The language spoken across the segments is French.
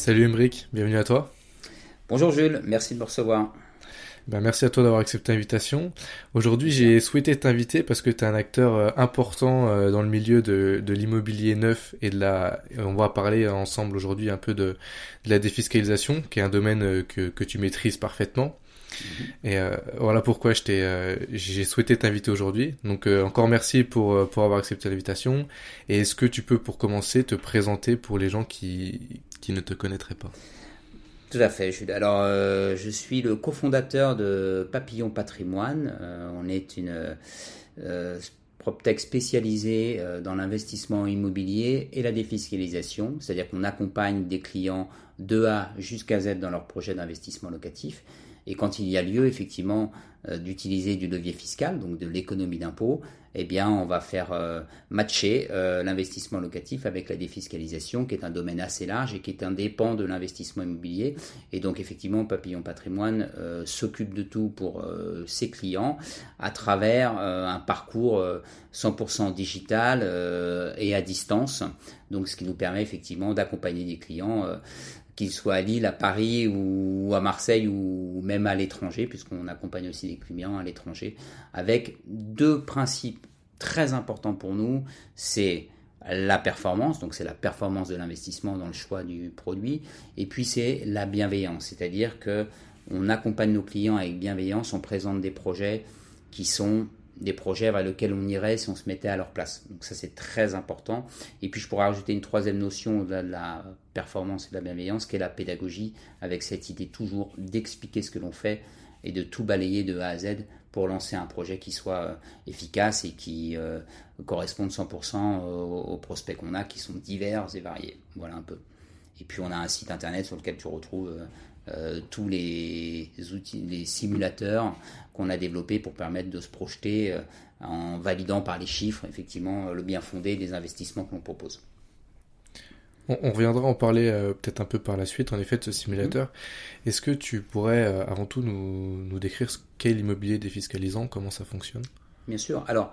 Salut Emeric, bienvenue à toi. Bonjour Jules, merci de me recevoir. Ben, merci à toi d'avoir accepté l'invitation. Aujourd'hui, j'ai souhaité t'inviter parce que tu es un acteur euh, important euh, dans le milieu de, de l'immobilier neuf et de la. On va parler ensemble aujourd'hui un peu de, de, la défiscalisation, qui est un domaine euh, que, que tu maîtrises parfaitement. Mm-hmm. Et euh, voilà pourquoi je t'ai, euh, j'ai souhaité t'inviter aujourd'hui. Donc encore merci pour pour avoir accepté l'invitation. Et est-ce que tu peux, pour commencer, te présenter pour les gens qui qui ne te connaîtraient pas tout à fait, Jules. Alors, euh, je suis le cofondateur de Papillon Patrimoine. Euh, on est une euh, PropTech spécialisée dans l'investissement immobilier et la défiscalisation. C'est-à-dire qu'on accompagne des clients de A jusqu'à Z dans leur projet d'investissement locatif. Et quand il y a lieu, effectivement, euh, d'utiliser du levier fiscal, donc de l'économie d'impôt, eh bien, on va faire euh, matcher euh, l'investissement locatif avec la défiscalisation, qui est un domaine assez large et qui est indépendant de l'investissement immobilier. Et donc, effectivement, Papillon Patrimoine s'occupe de tout pour ses clients à travers un parcours 100% digital et à distance. Donc, ce qui nous permet effectivement d'accompagner des clients qu'ils soient à Lille, à Paris ou à Marseille ou même à l'étranger, puisqu'on accompagne aussi des clients à l'étranger, avec deux principes très importants pour nous. C'est la performance, donc c'est la performance de l'investissement dans le choix du produit, et puis c'est la bienveillance, c'est-à-dire que on accompagne nos clients avec bienveillance, on présente des projets qui sont des projets vers lesquels on irait si on se mettait à leur place. Donc ça c'est très important. Et puis je pourrais rajouter une troisième notion de la performance et de la bienveillance, qui est la pédagogie, avec cette idée toujours d'expliquer ce que l'on fait et de tout balayer de A à Z pour lancer un projet qui soit euh, efficace et qui euh, corresponde 100% aux, prospects qu'on a, qui sont divers et variés. Voilà un peu. Et puis on a un site internet sur lequel tu retrouves euh, euh, tous les outils, les simulateurs qu'on a développés pour permettre de se projeter euh, en validant par les chiffres effectivement le bien fondé des investissements que l'on propose. On, reviendra en parler euh, peut-être un peu par la suite, en effet, de ce simulateur. Mm-hmm. Est-ce que tu pourrais avant tout nous, nous décrire ce qu'est l'immobilier défiscalisant, comment ça fonctionne? Bien sûr. Alors,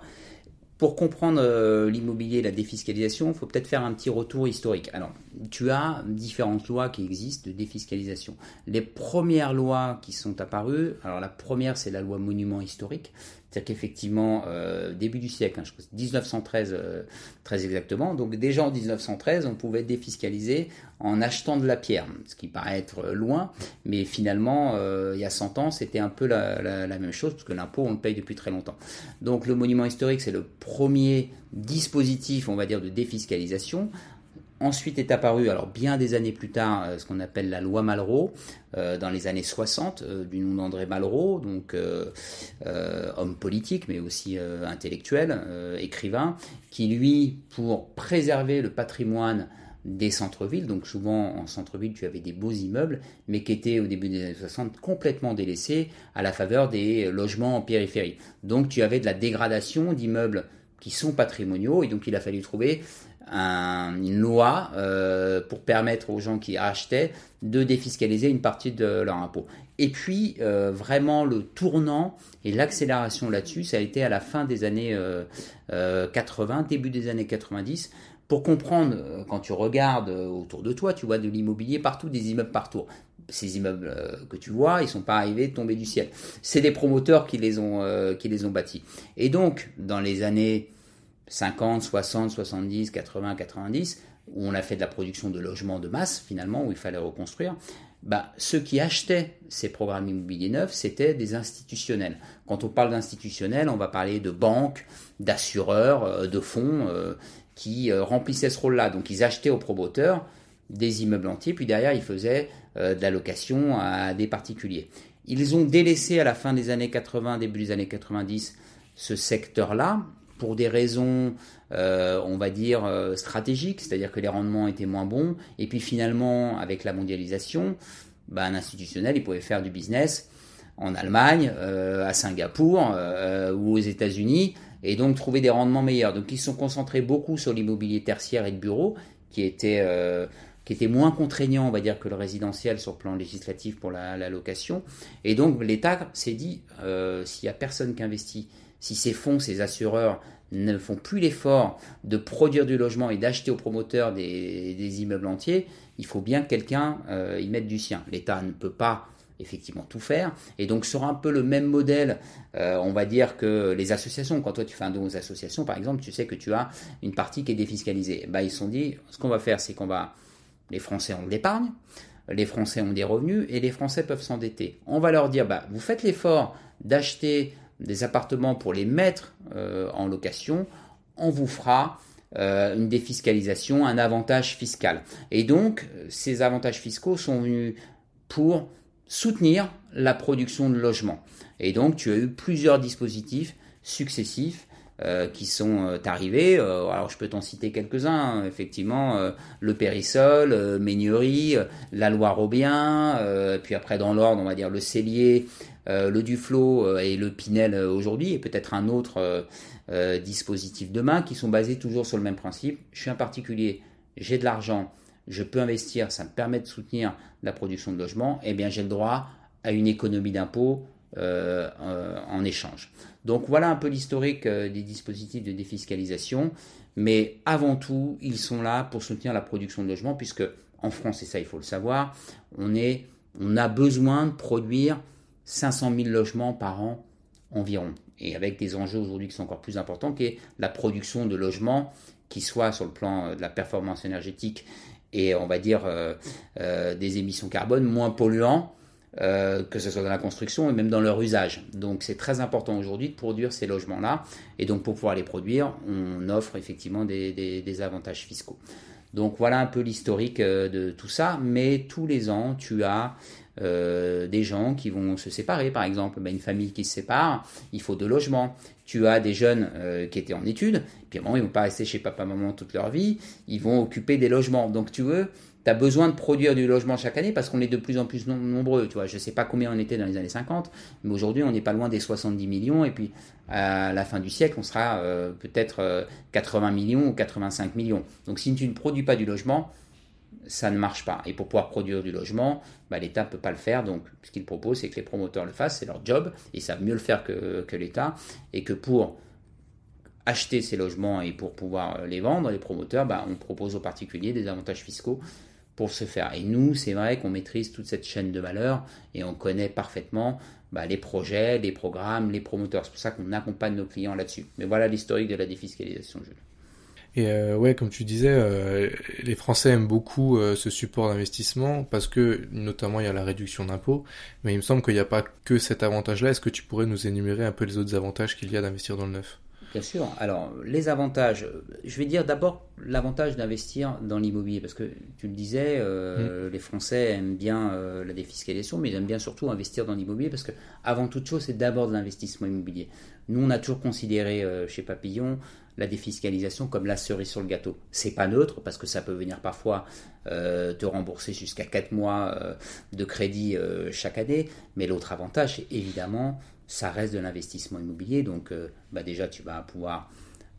pour comprendre euh, l'immobilier et la défiscalisation, il faut peut-être faire un petit retour historique. Alors, tu as différentes lois qui existent de défiscalisation. Les premières lois qui sont apparues, alors la première c'est la loi monument historique, c'est-à-dire qu'effectivement, euh, début du siècle, hein, je crois 1913 euh, très exactement, donc déjà en 1913, on pouvait défiscaliser en achetant de la pierre, ce qui paraît être loin, mais finalement, euh, il y a 100 ans, c'était un peu la, la, même chose, parce que l'impôt, on le paye depuis très longtemps. Donc le monument historique, c'est le premier dispositif, on va dire, de défiscalisation. Ensuite est apparu, alors bien des années plus tard, euh, ce qu'on appelle la loi Malraux, euh, dans les années 60, euh, du nom d'André Malraux, donc homme politique, mais aussi intellectuel, écrivain, qui lui, pour préserver le patrimoine des centres-villes, donc souvent en centre-ville tu avais des beaux immeubles, mais qui étaient au début des années 60 complètement délaissés à la faveur des logements en périphérie. Donc tu avais de la dégradation d'immeubles qui sont patrimoniaux, et donc il a fallu trouver une loi euh, pour permettre aux gens qui achetaient de défiscaliser une partie de leur impôt. Et puis, euh, vraiment, le tournant et l'accélération là-dessus, ça a été à la fin des années 80, euh, début des années 90. Pour comprendre, quand tu regardes autour de toi, tu vois de l'immobilier partout, des immeubles partout ces immeubles que tu vois, ils sont pas arrivés tomber du ciel. C'est des promoteurs qui les ont qui les ont bâtis. Et donc dans les années 50, 60, 70, 80, 90, où on a fait de la production de logements de masse finalement, où il fallait reconstruire, bah, ceux qui achetaient ces programmes immobiliers neufs, c'était des institutionnels. Quand on parle d'institutionnels, on va parler de banques, d'assureurs, euh, de fonds euh, qui euh, remplissaient ce rôle-là. Donc ils achetaient aux promoteurs des immeubles entiers, puis derrière ils faisaient de la location à des particuliers. Ils ont délaissé à la fin des années 80, début des années 90, ce secteur-là, pour des raisons, euh, on va dire, euh, stratégiques, c'est-à-dire que les rendements étaient moins bons, et puis finalement, avec la mondialisation, bah, un institutionnel, il pouvait faire du business en Allemagne, euh, à Singapour ou aux États-Unis, et donc trouver des rendements meilleurs. Donc ils sont concentrés beaucoup sur l'immobilier tertiaire et de bureau, qui était qui était moins contraignant, on va dire, que le résidentiel sur le plan législatif pour la, location. Et donc l'État s'est dit, s'il n'y a personne qui investit, si ces fonds, ces assureurs ne font plus l'effort de produire du logement et d'acheter aux promoteurs des, immeubles entiers, il faut bien que quelqu'un euh, y mette du sien. L'État ne peut pas effectivement tout faire. Et donc sur un peu le même modèle, euh, on va dire que les associations, quand toi tu fais un don aux associations par exemple, tu sais que tu as une partie qui est défiscalisée. Bah, ils se sont dit, ce qu'on va faire, c'est qu'on va les Français ont de l'épargne, les Français ont des revenus et les Français peuvent s'endetter. On va leur dire, bah, vous faites l'effort d'acheter des appartements pour les mettre euh, en location, on vous fera euh, une défiscalisation, un avantage fiscal. Et donc, ces avantages fiscaux sont venus pour soutenir la production de logements. Et donc, tu as eu plusieurs dispositifs successifs euh, qui sont arrivés. Alors je peux t'en citer quelques-uns, hein. effectivement, le Périssol, Ménierie, la loi Robien, puis après dans l'ordre, on va dire le Cellier, le Duflo et le Pinel aujourd'hui, et peut-être un autre dispositif demain, qui sont basés toujours sur le même principe. Je suis un particulier, j'ai de l'argent, je peux investir, ça me permet de soutenir la production de logements, et eh bien j'ai le droit à une économie d'impôt en échange. Donc voilà un peu l'historique euh, des dispositifs de défiscalisation. Mais avant tout, ils sont là pour soutenir la production de logements, puisque en France, et ça il faut le savoir, on a besoin de produire 500 000 logements par an environ. Et avec des enjeux aujourd'hui qui sont encore plus importants, qui est la production de logements qui soit sur le plan euh, de la performance énergétique et on va dire euh, des émissions carbone moins polluants euh, que ce soit dans la construction et même dans leur usage. Donc c'est très important aujourd'hui de produire ces logements-là. Et donc pour pouvoir les produire, on offre effectivement des, avantages fiscaux. Donc voilà un peu l'historique euh, de tout ça. Mais tous les ans, tu as euh, des gens qui vont se séparer, par exemple, ben, une famille qui se sépare, il faut deux logements. Tu as des jeunes qui étaient en études, puis moment, ils vont pas rester chez papa-maman toute leur vie, ils vont occuper des logements. Donc tu veux, tu as besoin de produire du logement chaque année parce qu'on est de plus en plus nombreux. Tu vois, je ne sais pas combien on était dans les années 50, mais aujourd'hui, on n'est pas loin des 70 millions. Et puis, à la fin du siècle, on sera euh, peut-être 80 euh, millions ou 85 millions. Donc, si tu ne produis pas du logement, ça ne marche pas. Et pour pouvoir produire du logement, bah, l'État ne peut pas le faire. Donc, ce qu'il propose, c'est que les promoteurs le fassent. C'est leur job. Ils savent mieux le faire que, l'État. Et que pour acheter ces logements et pour pouvoir euh, les vendre, les promoteurs, bah, on propose aux particuliers des avantages fiscaux pour se faire. Et nous, c'est vrai qu'on maîtrise toute cette chaîne de valeur et on connaît parfaitement bah, les projets, les programmes, les promoteurs. C'est pour ça qu'on accompagne nos clients là-dessus. Mais voilà l'historique de la défiscalisation, Jules. Et euh, ouais, comme tu disais, euh, les Français aiment beaucoup euh, ce support d'investissement parce que notamment il y a la réduction d'impôts, mais il me semble qu'il n'y a pas que cet avantage-là. Est-ce que tu pourrais nous énumérer un peu les autres avantages qu'il y a d'investir dans le neuf? Bien sûr. Alors, les avantages, je vais dire d'abord l'avantage d'investir dans l'immobilier, parce que tu le disais, euh, mm. les Français aiment bien euh, la défiscalisation, mais ils aiment bien surtout investir dans l'immobilier, parce que avant toute chose, c'est d'abord de l'investissement immobilier. Nous, on a toujours considéré euh, chez Papillon la défiscalisation comme la cerise sur le gâteau. C'est pas neutre, parce que ça peut venir parfois te rembourser jusqu'à 4 mois de crédit chaque année, mais l'autre avantage, évidemment ça reste de l'investissement immobilier. Donc, euh, bah déjà, tu vas pouvoir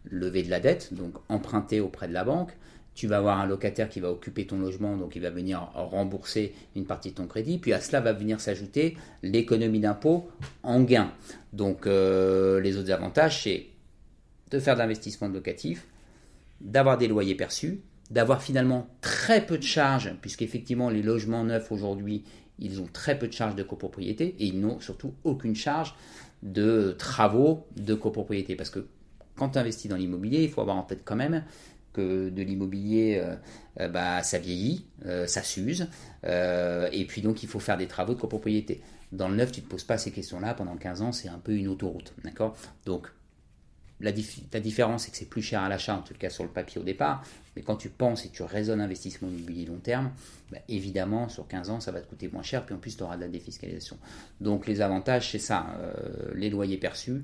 lever de la dette, donc emprunter auprès de la banque. Tu vas avoir un locataire qui va occuper ton logement, donc il va venir rembourser une partie de ton crédit. Puis à cela va venir s'ajouter l'économie d'impôt en gain. Donc, euh, les autres avantages, c'est de faire de l'investissement locatif, d'avoir des loyers perçus, d'avoir finalement très peu de charges, puisqu'effectivement les logements neufs aujourd'hui, ils ont très peu de charges de copropriété et ils n'ont surtout aucune charge de travaux de copropriété. Parce que quand tu investis dans l'immobilier, il faut avoir en tête quand même que de l'immobilier, euh, euh, bah, ça vieillit, euh, ça s'use, et puis donc il faut faire des travaux de copropriété. Dans le neuf, tu ne te poses pas ces questions-là, pendant 15 ans, c'est un peu une autoroute, d'accord? Donc la, différence, c'est que c'est plus cher à l'achat, en tout cas sur le papier au départ. Mais quand tu penses et tu raisonnes investissement immobilier long terme, bah, évidemment, sur 15 ans, ça va te coûter moins cher. Puis en plus, tu auras de la défiscalisation. Donc les avantages, c'est ça euh, les loyers perçus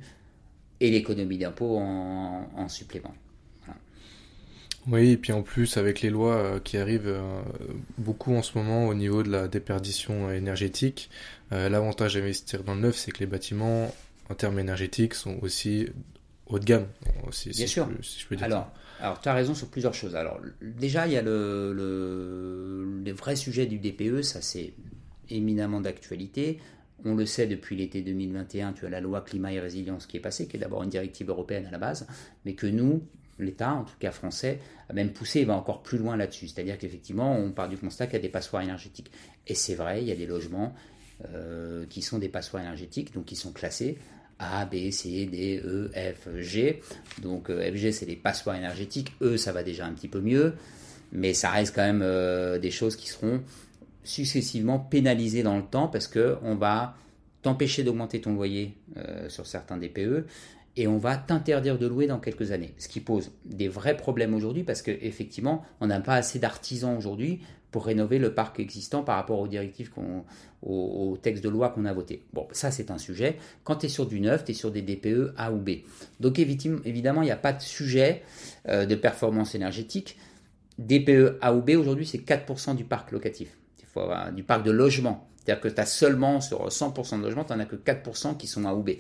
et l'économie d'impôt en, supplément. Oui, et puis en plus, avec les lois euh, qui arrivent euh, beaucoup en ce moment au niveau de la déperdition énergétique, l'avantage d'investir dans le neuf, c'est que les bâtiments, en termes énergétiques, sont aussi haut de gamme, si, Bien si sûr. Je peux, si je peux dire. Alors, alors tu as raison sur plusieurs choses. Alors, déjà, il y a le, le, le vrai sujet du DPE, ça c'est éminemment d'actualité. On le sait depuis l'été 2021, tu as la loi climat et résilience qui est passée, qui est d'abord une directive européenne à la base, mais que nous, l'État, en tout cas français, a même poussé et va encore plus loin là-dessus. C'est-à-dire qu'effectivement, on part du constat qu'il y a des passoires énergétiques. Et c'est vrai, il y a des logements euh, qui sont des passoires énergétiques, donc qui sont classés A, B, C, D, E, F, G. Donc euh, FG, c'est les passoires énergétiques. E, ça va déjà un petit peu mieux, mais ça reste quand même euh, des choses qui seront successivement pénalisées dans le temps parce que on va t'empêcher d'augmenter ton loyer euh, sur certains DPE et on va t'interdire de louer dans quelques années. Ce qui pose des vrais problèmes aujourd'hui parce qu'effectivement, on n'a pas assez d'artisans aujourd'hui pour rénover le parc existant par rapport aux directives, qu'on, aux, aux textes de loi qu'on a votés. Bon, ça c'est un sujet. Quand tu es sur du neuf, tu es sur des DPE A ou B. Donc évidemment, il n'y a pas de sujet euh, de performance énergétique. DPE A ou B aujourd'hui, c'est 4% du parc locatif, du parc de logement. C'est-à-dire que tu as seulement sur 100% de logements, tu n'en as que 4% qui sont A ou B.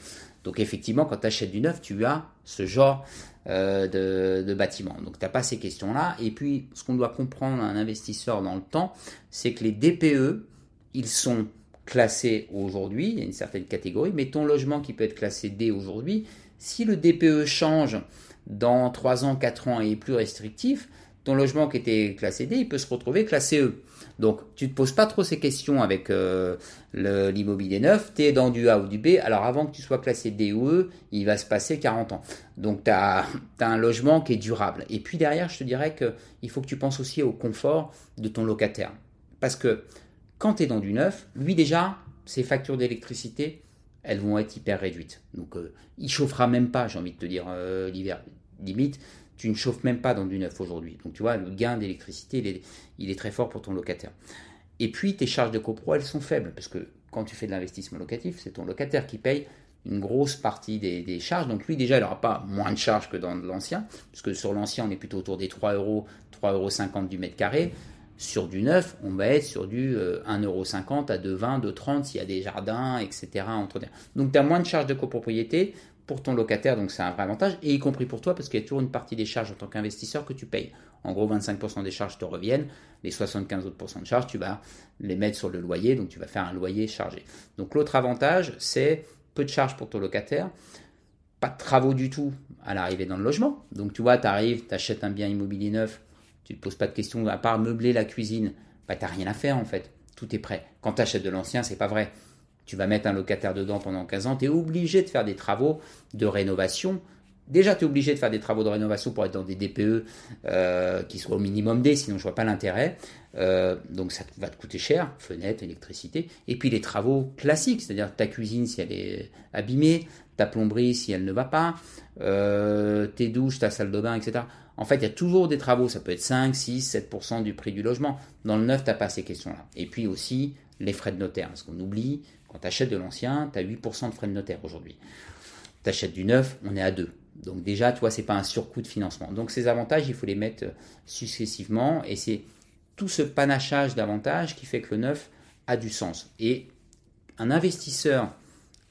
Donc effectivement, quand tu achètes du neuf, tu as ce genre euh, de, de bâtiment. Donc tu n'as pas ces questions-là. Et puis, ce qu'on doit comprendre à un investisseur dans le temps, c'est que les DPE, ils sont classés aujourd'hui, il y a une certaine catégorie, mais ton logement qui peut être classé D aujourd'hui, si le DPE change dans 3 ans, 4 ans et est plus restrictif, ton logement qui était classé D, il peut se retrouver classé E. Donc, tu ne te poses pas trop ces questions avec euh, l'immobilier neuf, tu es dans du A ou du B. Alors, avant que tu sois classé D ou E, il va se passer 40 ans. Donc, tu as, un logement qui est durable. Et puis derrière, je te dirais qu'il faut que tu penses aussi au confort de ton locataire. Parce que quand tu es dans du neuf, lui déjà, ses factures d'électricité, elles vont être hyper réduites. Donc, euh, il chauffera même pas, j'ai envie de te dire, euh, l'hiver. Limite, tu ne chauffes même pas dans du neuf aujourd'hui. Donc, tu vois, le gain d'électricité, il est, très fort pour ton locataire. Et puis, tes charges de copro, elles sont faibles. Parce que quand tu fais de l'investissement locatif, c'est ton locataire qui paye une grosse partie des, charges. Donc, lui, déjà, il n'aura pas moins de charges que dans l'ancien. Puisque sur l'ancien, on est plutôt autour des 3 euros, 3,50 euros du mètre carré. Sur du neuf, on va être sur du euh, 1,50€ à 2,20€, 2,30€ s'il y a des jardins, etc. Donc tu as moins de charges de copropriété pour ton locataire, donc c'est un vrai avantage, et y compris pour toi, parce qu'il y a toujours une partie des charges en tant qu'investisseur que tu payes. En gros, 25% des charges te reviennent, les 75 autres de charges, tu vas les mettre sur le loyer, donc tu vas faire un loyer chargé. Donc l'autre avantage, c'est peu de charges pour ton locataire, pas de travaux du tout à l'arrivée dans le logement. Donc tu vois, tu arrives, tu achètes un bien immobilier neuf, tu ne te poses pas de questions, à part meubler la cuisine, bah, tu n'as rien à faire en fait. Tout est prêt. Quand tu achètes de l'ancien, c'est pas vrai. Tu vas mettre un locataire dedans pendant 15 ans, tu es obligé de faire des travaux de rénovation. Déjà, tu es obligé de faire des travaux de rénovation pour être dans des DPE euh, qui soient au minimum D, sinon je vois pas l'intérêt. Euh, donc ça va te coûter cher, fenêtre, électricité. Et puis les travaux classiques, c'est-à-dire ta cuisine si elle est abîmée, ta plomberie si elle ne va pas, euh, tes douches, ta salle de bain, etc. En fait, il y a toujours des travaux, ça peut être 5, 6, 7% du prix du logement. Dans le neuf, tu n'as pas ces questions-là. Et puis aussi les frais de notaire, parce qu'on oublie, quand tu achètes de l'ancien, tu as 8% de frais de notaire aujourd'hui. Tu achètes du neuf, on est à 2. Donc déjà, toi, c'est pas un surcoût de financement. Donc ces avantages, il faut les mettre successivement, et c'est tout ce panachage d'avantages qui fait que le neuf a du sens. Et un investisseur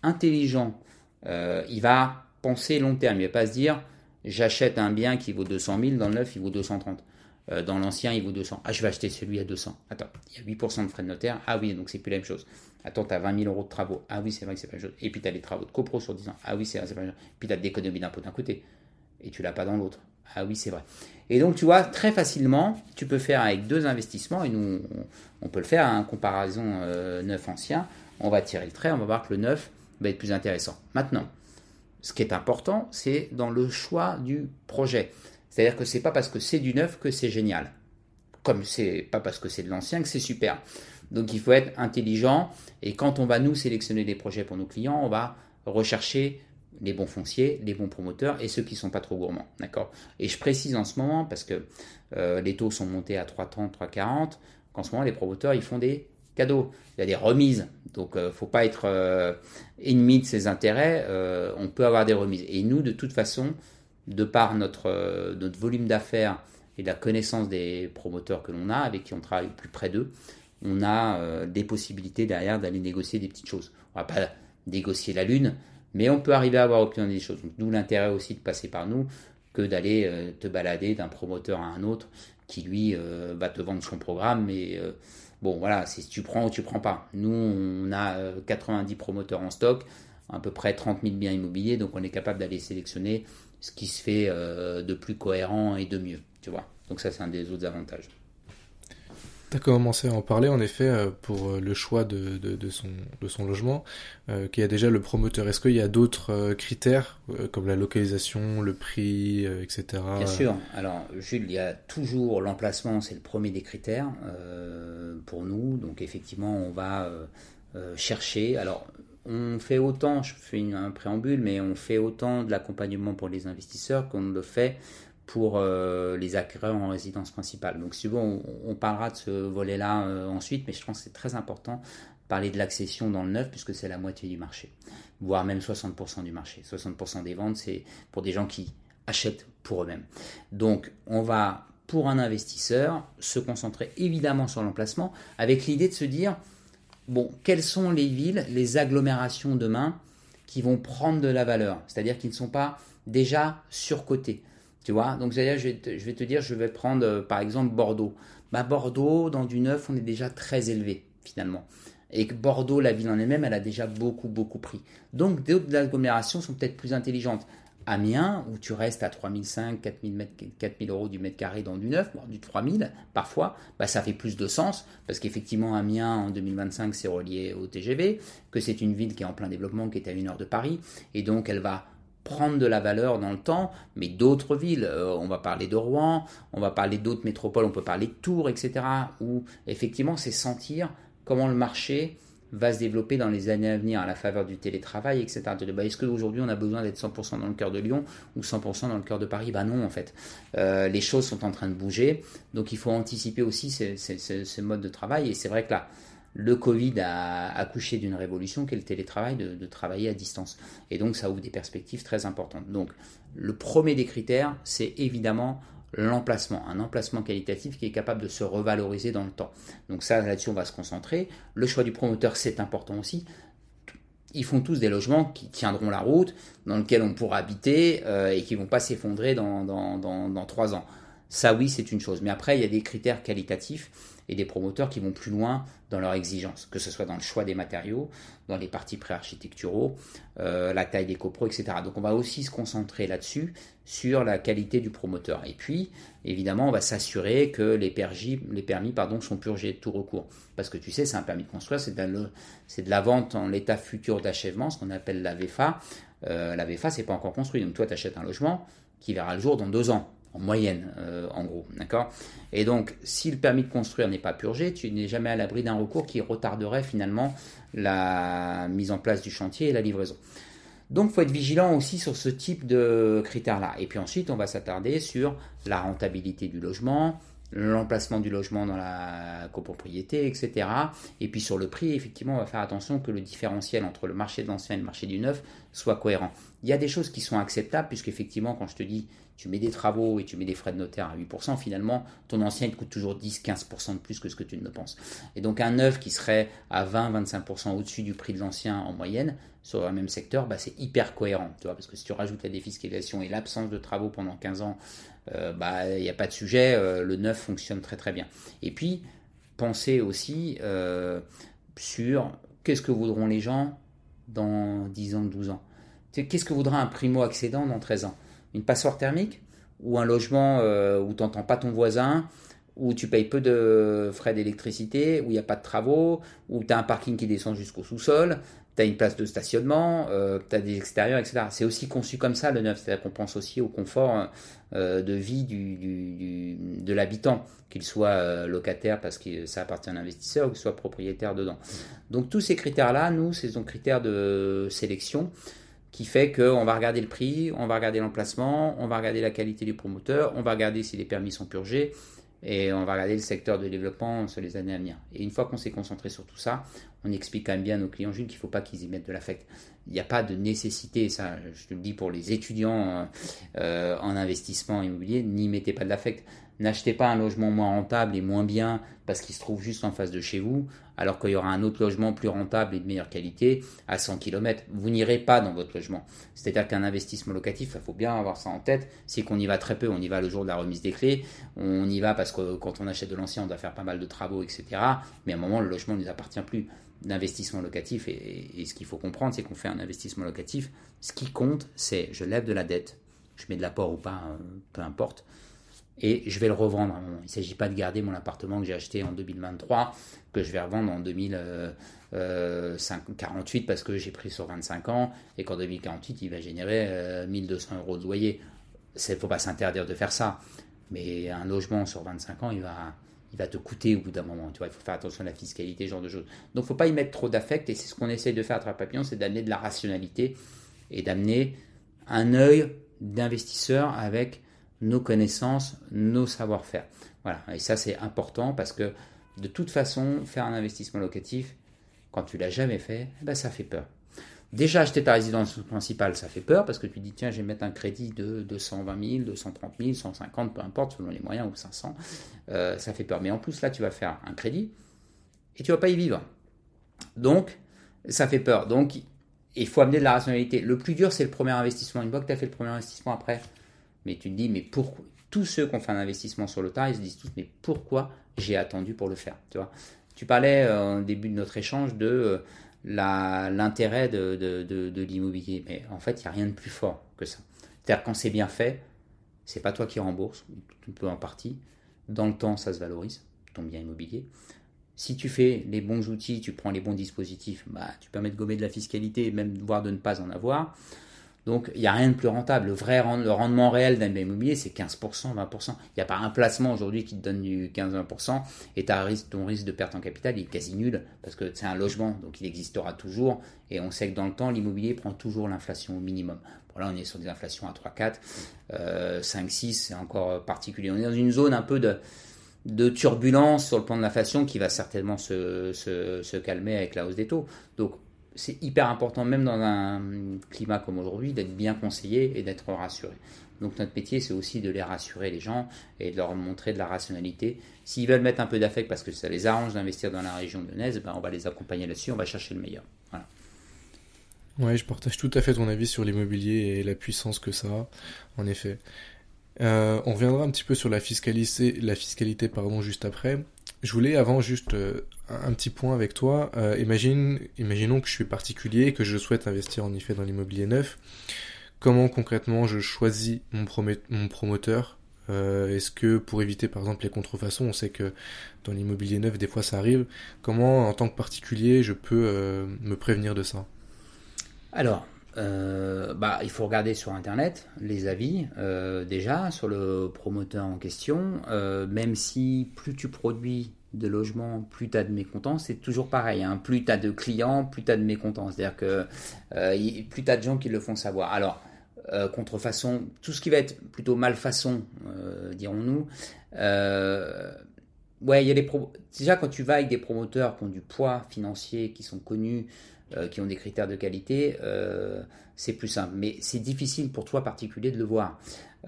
intelligent, euh, il va penser long terme, il va pas se dire j'achète un bien qui vaut 200 000, dans le neuf il vaut 230. Euh, dans l'ancien, il vaut 200. Ah, je vais acheter celui à 200. Attends, il y a 8% de frais de notaire. Ah oui, donc c'est plus la même chose. Attends, tu as 20 000 euros de travaux. Ah oui, c'est vrai que c'est pas même chose. Et puis tu as les travaux de copro sur 10 ans. Ah oui, c'est vrai, c'est pas même chose. Puis tu as de l'économie d'impôt d'un côté. Et tu l'as pas dans l'autre. Ah oui, c'est vrai. Et donc, tu vois, très facilement, tu peux faire avec deux investissements. Et nous, on, peut le faire en comparaison euh, neuf-ancien. On va tirer le trait. On va voir que le neuf va être plus intéressant. Maintenant, ce qui est important, c'est dans le choix du projet. C'est-à-dire que c'est pas parce que c'est du neuf que c'est génial. Comme c'est pas parce que c'est de l'ancien que c'est super. Donc il faut être intelligent. Et quand on va nous sélectionner des projets pour nos clients, on va rechercher les bons fonciers, les bons promoteurs et ceux qui sont pas trop gourmands, d'accord? Et je précise en ce moment parce que euh, les taux sont montés à 3,30, 3,40, qu'en ce moment les promoteurs ils font des cadeaux, il y a des remises, donc euh, faut pas être euh, ennemi de ses intérêts, on peut avoir des remises. Et nous de toute façon, de par notre, notre volume d'affaires et la connaissance des promoteurs que l'on a, avec qui on travaille plus près d'eux, on a euh, des possibilités derrière d'aller négocier des petites choses. On va pas négocier la lune, Mais on peut arriver à avoir obtenu des choses. D'où l'intérêt aussi de passer par nous que d'aller euh, te balader d'un promoteur à un autre qui lui euh, va te vendre son programme. Mais bon, voilà, c'est si tu prends ou tu prends pas. Nous, on a 90 promoteurs en stock, à peu près 30 000 biens immobiliers, donc on est capable d'aller sélectionner ce qui se fait de plus cohérent et de mieux. Tu vois. Donc ça, c'est un des autres avantages. Tu as commencé à en parler en effet euh, pour euh, le choix de, de, son, de son logement, euh, qu'il y a déjà le promoteur. Est-ce qu'il y a d'autres critères comme la localisation, le prix, etc. Bien sûr. Alors Jules, il y a toujours l'emplacement, c'est le premier des critères pour nous. Donc effectivement, on va chercher. Alors on fait autant, je fais un préambule, mais on fait autant de l'accompagnement pour les investisseurs qu'on le fait pour euh, les acquéreurs en résidence principale. Donc, si bon, on, parlera de ce volet-là euh, ensuite, mais je pense que c'est très important de parler de l'accession dans le neuf, puisque c'est la moitié du marché, voire même 60% du marché. 60% des ventes, c'est pour des gens qui achètent pour eux-mêmes. Donc, on va, pour un investisseur, se concentrer évidemment sur l'emplacement, avec l'idée de se dire, bon, quelles sont les villes, les agglomérations demain qui vont prendre de la valeur, c'est-à-dire qui ne sont pas déjà surcotées. Tu vois Donc, te, je vais te dire, je vais prendre euh, par exemple Bordeaux. Bah, Bordeaux, dans du neuf, on est déjà très élevé finalement. Et que Bordeaux, la ville en elle-même, elle a déjà beaucoup, beaucoup pris. Donc, d'autres agglomérations sont peut-être plus intelligentes. Amiens, où tu restes à 3005, 4000, 4000 euros du mètre carré dans du neuf, du 3000 parfois, bah ça fait plus de sens, parce qu'effectivement, Amiens, en 2025, c'est relié au TGV, que c'est une ville qui est en plein développement, qui est à une heure de Paris, et donc elle va prendre de la valeur dans le temps, mais d'autres villes, euh, on va parler de Rouen, on va parler d'autres métropoles, on peut parler de Tours, etc., où effectivement c'est sentir comment le marché va se développer dans les années à venir à la faveur du télétravail, etc. Bah, est-ce qu'aujourd'hui on a besoin d'être 100% dans le cœur de Lyon ou 100% dans le cœur de Paris? Bah non en fait. Euh, les choses sont en train de bouger, donc il faut anticiper aussi ces modes de travail, et c'est vrai que là, le Covid a accouché d'une révolution qui est le télétravail, de, travailler à distance. Et donc ça ouvre des perspectives très importantes. Donc le premier des critères, c'est évidemment l'emplacement, un emplacement qualitatif qui est capable de se revaloriser dans le temps. Donc ça, là-dessus, on va se concentrer. Le choix du promoteur, c'est important aussi. Ils font tous des logements qui tiendront la route, dans lesquels on pourra habiter euh, et qui vont pas s'effondrer dans, dans trois ans. Ça, oui, c'est une chose. Mais après, il y a des critères qualitatifs et des promoteurs qui vont plus loin dans leurs exigences, que ce soit dans le choix des matériaux, dans les parties préarchitecturaux, euh, la taille des copros, etc. Donc on va aussi se concentrer là-dessus, sur la qualité du promoteur. Et puis, évidemment, on va s'assurer que les, permis, sont purgés de tout recours. Parce que tu sais, c'est un permis de construire, c'est de, de, la vente en l'état futur d'achèvement, ce qu'on appelle la VFA. Euh, la VFA, c'est pas encore construit. Donc toi, tu achètes un logement qui verra le jour dans deux ans en moyenne, euh, en gros. D'accord? Et donc, si le permis de construire n'est pas purgé, tu n'es jamais à l'abri d'un recours qui retarderait finalement la mise en place du chantier et la livraison. Donc, il faut être vigilant aussi sur ce type de critères-là. Et puis ensuite, on va s'attarder sur la rentabilité du logement, l'emplacement du logement dans la copropriété, etc. Et puis sur le prix, effectivement, on va faire attention que le différentiel entre le marché de l'ancien et le marché du neuf soit cohérent. Il y a des choses qui sont acceptables, puisqu'effectivement, quand je te dis tu mets des travaux et tu mets des frais de notaire à 8%, finalement, ton ancien coûte toujours 10-15% de plus que ce que tu ne penses. Et donc un neuf qui serait à 20-25% au-dessus du prix de l'ancien en moyenne, sur un même secteur, bah, c'est hyper cohérent. Tu parce que si tu rajoutes la défiscalisation et l'absence de travaux pendant 15 ans, euh, bah, il n'y a pas de sujet, euh, le neuf fonctionne très très bien. Et puis, pensez aussi euh, sur qu'est-ce que voudront les gens dans 10 ans, 12 ans. Qu'est-ce que voudra un primo-accédant dans 13 ans? Une passoire thermique ou un logement euh, où tu n'entends pas ton voisin, où tu payes peu de frais d'électricité, où il n'y a pas de travaux, où tu as un parking qui descend jusqu'au sous-sol, tu as une place de stationnement, euh, tu as des extérieurs, etc. C'est aussi conçu comme ça le neuf, c'est-à-dire qu'on pense aussi au confort euh, de vie de l'habitant, qu'il soit locataire parce que ça appartient à un investisseur ou qu'il soit propriétaire dedans. Donc tous ces critères-là, nous, c'est des critères de sélection qui fait qu'on va regarder le prix, on va regarder l'emplacement, on va regarder la qualité du promoteur, on va regarder si les permis sont purgés et on va regarder le secteur de développement sur les années à venir. Et une fois qu'on s'est concentré sur tout ça, on explique quand même bien à nos clients Jules qu'il ne faut pas qu'ils y mettent de l'affect. Il n'y a pas de nécessité, ça je te le dis pour les étudiants euh, en investissement immobilier, n'y mettez pas de l'affect. N'achetez pas un logement moins rentable et moins bien parce qu'il se trouve juste en face de chez vous, alors qu'il y aura un autre logement plus rentable et de meilleure qualité à 100 km. Vous n'irez pas dans votre logement. C'est-à-dire qu'un investissement locatif, il faut bien avoir ça en tête, c'est qu'on y va très peu. On y va le jour de la remise des clés, on y va parce que quand on achète de l'ancien, on doit faire pas mal de travaux, etc. Mais à un moment, le logement ne nous appartient plus d'investissement locatif. Et, ce qu'il faut comprendre, c'est qu'on fait un investissement locatif. Ce qui compte, c'est je lève de la dette, je mets de l'apport ou pas, euh, peu importe et je vais le revendre Il ne s'agit pas de garder mon appartement que j'ai acheté en 2023, que je vais revendre en 2048 parce que j'ai pris sur 25 ans et qu'en 2048 il va générer 1200 euh, euros de loyer. Il ne faut pas s'interdire de faire ça. Mais un logement sur 25 ans, il va, il va te coûter au bout d'un moment. Tu vois, il faut faire attention à la fiscalité, ce genre de choses. Donc il ne faut pas y mettre trop d'affect et c'est ce qu'on essaye de faire à travers Papillon, c'est d'amener de la rationalité et d'amener un œil d'investisseur avec nos connaissances, nos savoir-faire. Voilà, et ça c'est important parce que de toute façon, faire un investissement locatif, quand tu l'as jamais fait, eh ben, ça fait peur. Déjà, acheter ta résidence principale, ça fait peur parce que tu dis, tiens, je vais mettre un crédit de 220 000, 230 000, 150, peu importe, selon les moyens, ou 500. Euh, ça fait peur. Mais en plus, là, tu vas faire un crédit et tu vas pas y vivre. Donc, ça fait peur. Donc, il faut amener de la rationalité. Le plus dur, c'est le premier investissement. Une fois que tu as fait le premier investissement après, mais tu te dis, mais pourquoi? Tous ceux qui ont fait un investissement sur le tard, ils se disent tous, mais pourquoi j'ai attendu pour le faire Tu vois? Tu parlais euh, au début de notre échange de euh, l'intérêt de, de, l'immobilier. Mais en fait, il n'y a rien de plus fort que ça. C'est-à-dire quand c'est bien fait, c'est pas toi qui rembourse, un peu en partie. Dans le temps, ça se valorise, ton bien immobilier. Si tu fais les bons outils, tu prends les bons dispositifs, bah, tu permets de gommer de la fiscalité, même voire de ne pas en avoir. Donc, il n'y a rien de plus rentable. Le vrai le rendement réel d'un bien immobilier, c'est 15%, 20%. Il n'y a pas un placement aujourd'hui qui te donne du 15-20%. Et ton risque de perte en capital est quasi nul parce que c'est un logement, donc il existera toujours. Et on sait que dans le temps, l'immobilier prend toujours l'inflation au minimum. Bon, là, on est sur des inflations à 3-4, euh, 5-6, c'est encore particulier. On est dans une zone un peu de, turbulence sur le plan de l'inflation qui va certainement se calmer avec la hausse des taux. Donc, c'est hyper important, même dans un climat comme aujourd'hui, d'être bien conseillé et d'être rassuré. Donc notre métier, c'est aussi de les rassurer les gens et de leur montrer de la rationalité. S'ils veulent mettre un peu d'affect parce que ça les arrange d'investir dans la région lyonnaise, ben on va les accompagner là-dessus, on va chercher le meilleur. Voilà. Ouais, je partage tout à fait ton avis sur l'immobilier et la puissance que ça a, en effet. Euh, on reviendra un petit peu sur la fiscalité, la fiscalité pardon, juste après. Je voulais avant juste euh, un petit point avec toi. Euh, imagine, imaginons que je suis particulier et que je souhaite investir en effet dans l'immobilier neuf. Comment concrètement je choisis mon, mon promoteur? Est-ce que pour éviter par exemple les contrefaçons, on sait que dans l'immobilier neuf des fois ça arrive. Comment en tant que particulier je peux me prévenir de ça? Alors, euh, bah, il faut regarder sur Internet les avis euh, déjà sur le promoteur en question. Euh, même si plus tu produis de logements, plus tu as de mécontents, c'est toujours pareil. Hein. Plus tu as de clients, plus tu as de mécontents. C'est-à-dire que plus tu as de gens qui le font savoir. Alors, contrefaçon, tout ce qui va être plutôt malfaçon, dirons-nous. ouais, il y a des déjà quand tu vas avec des promoteurs qui ont du poids financier, qui sont connus, euh, qui ont des critères de qualité, euh, c'est plus simple. Mais c'est difficile pour toi particulier de le voir.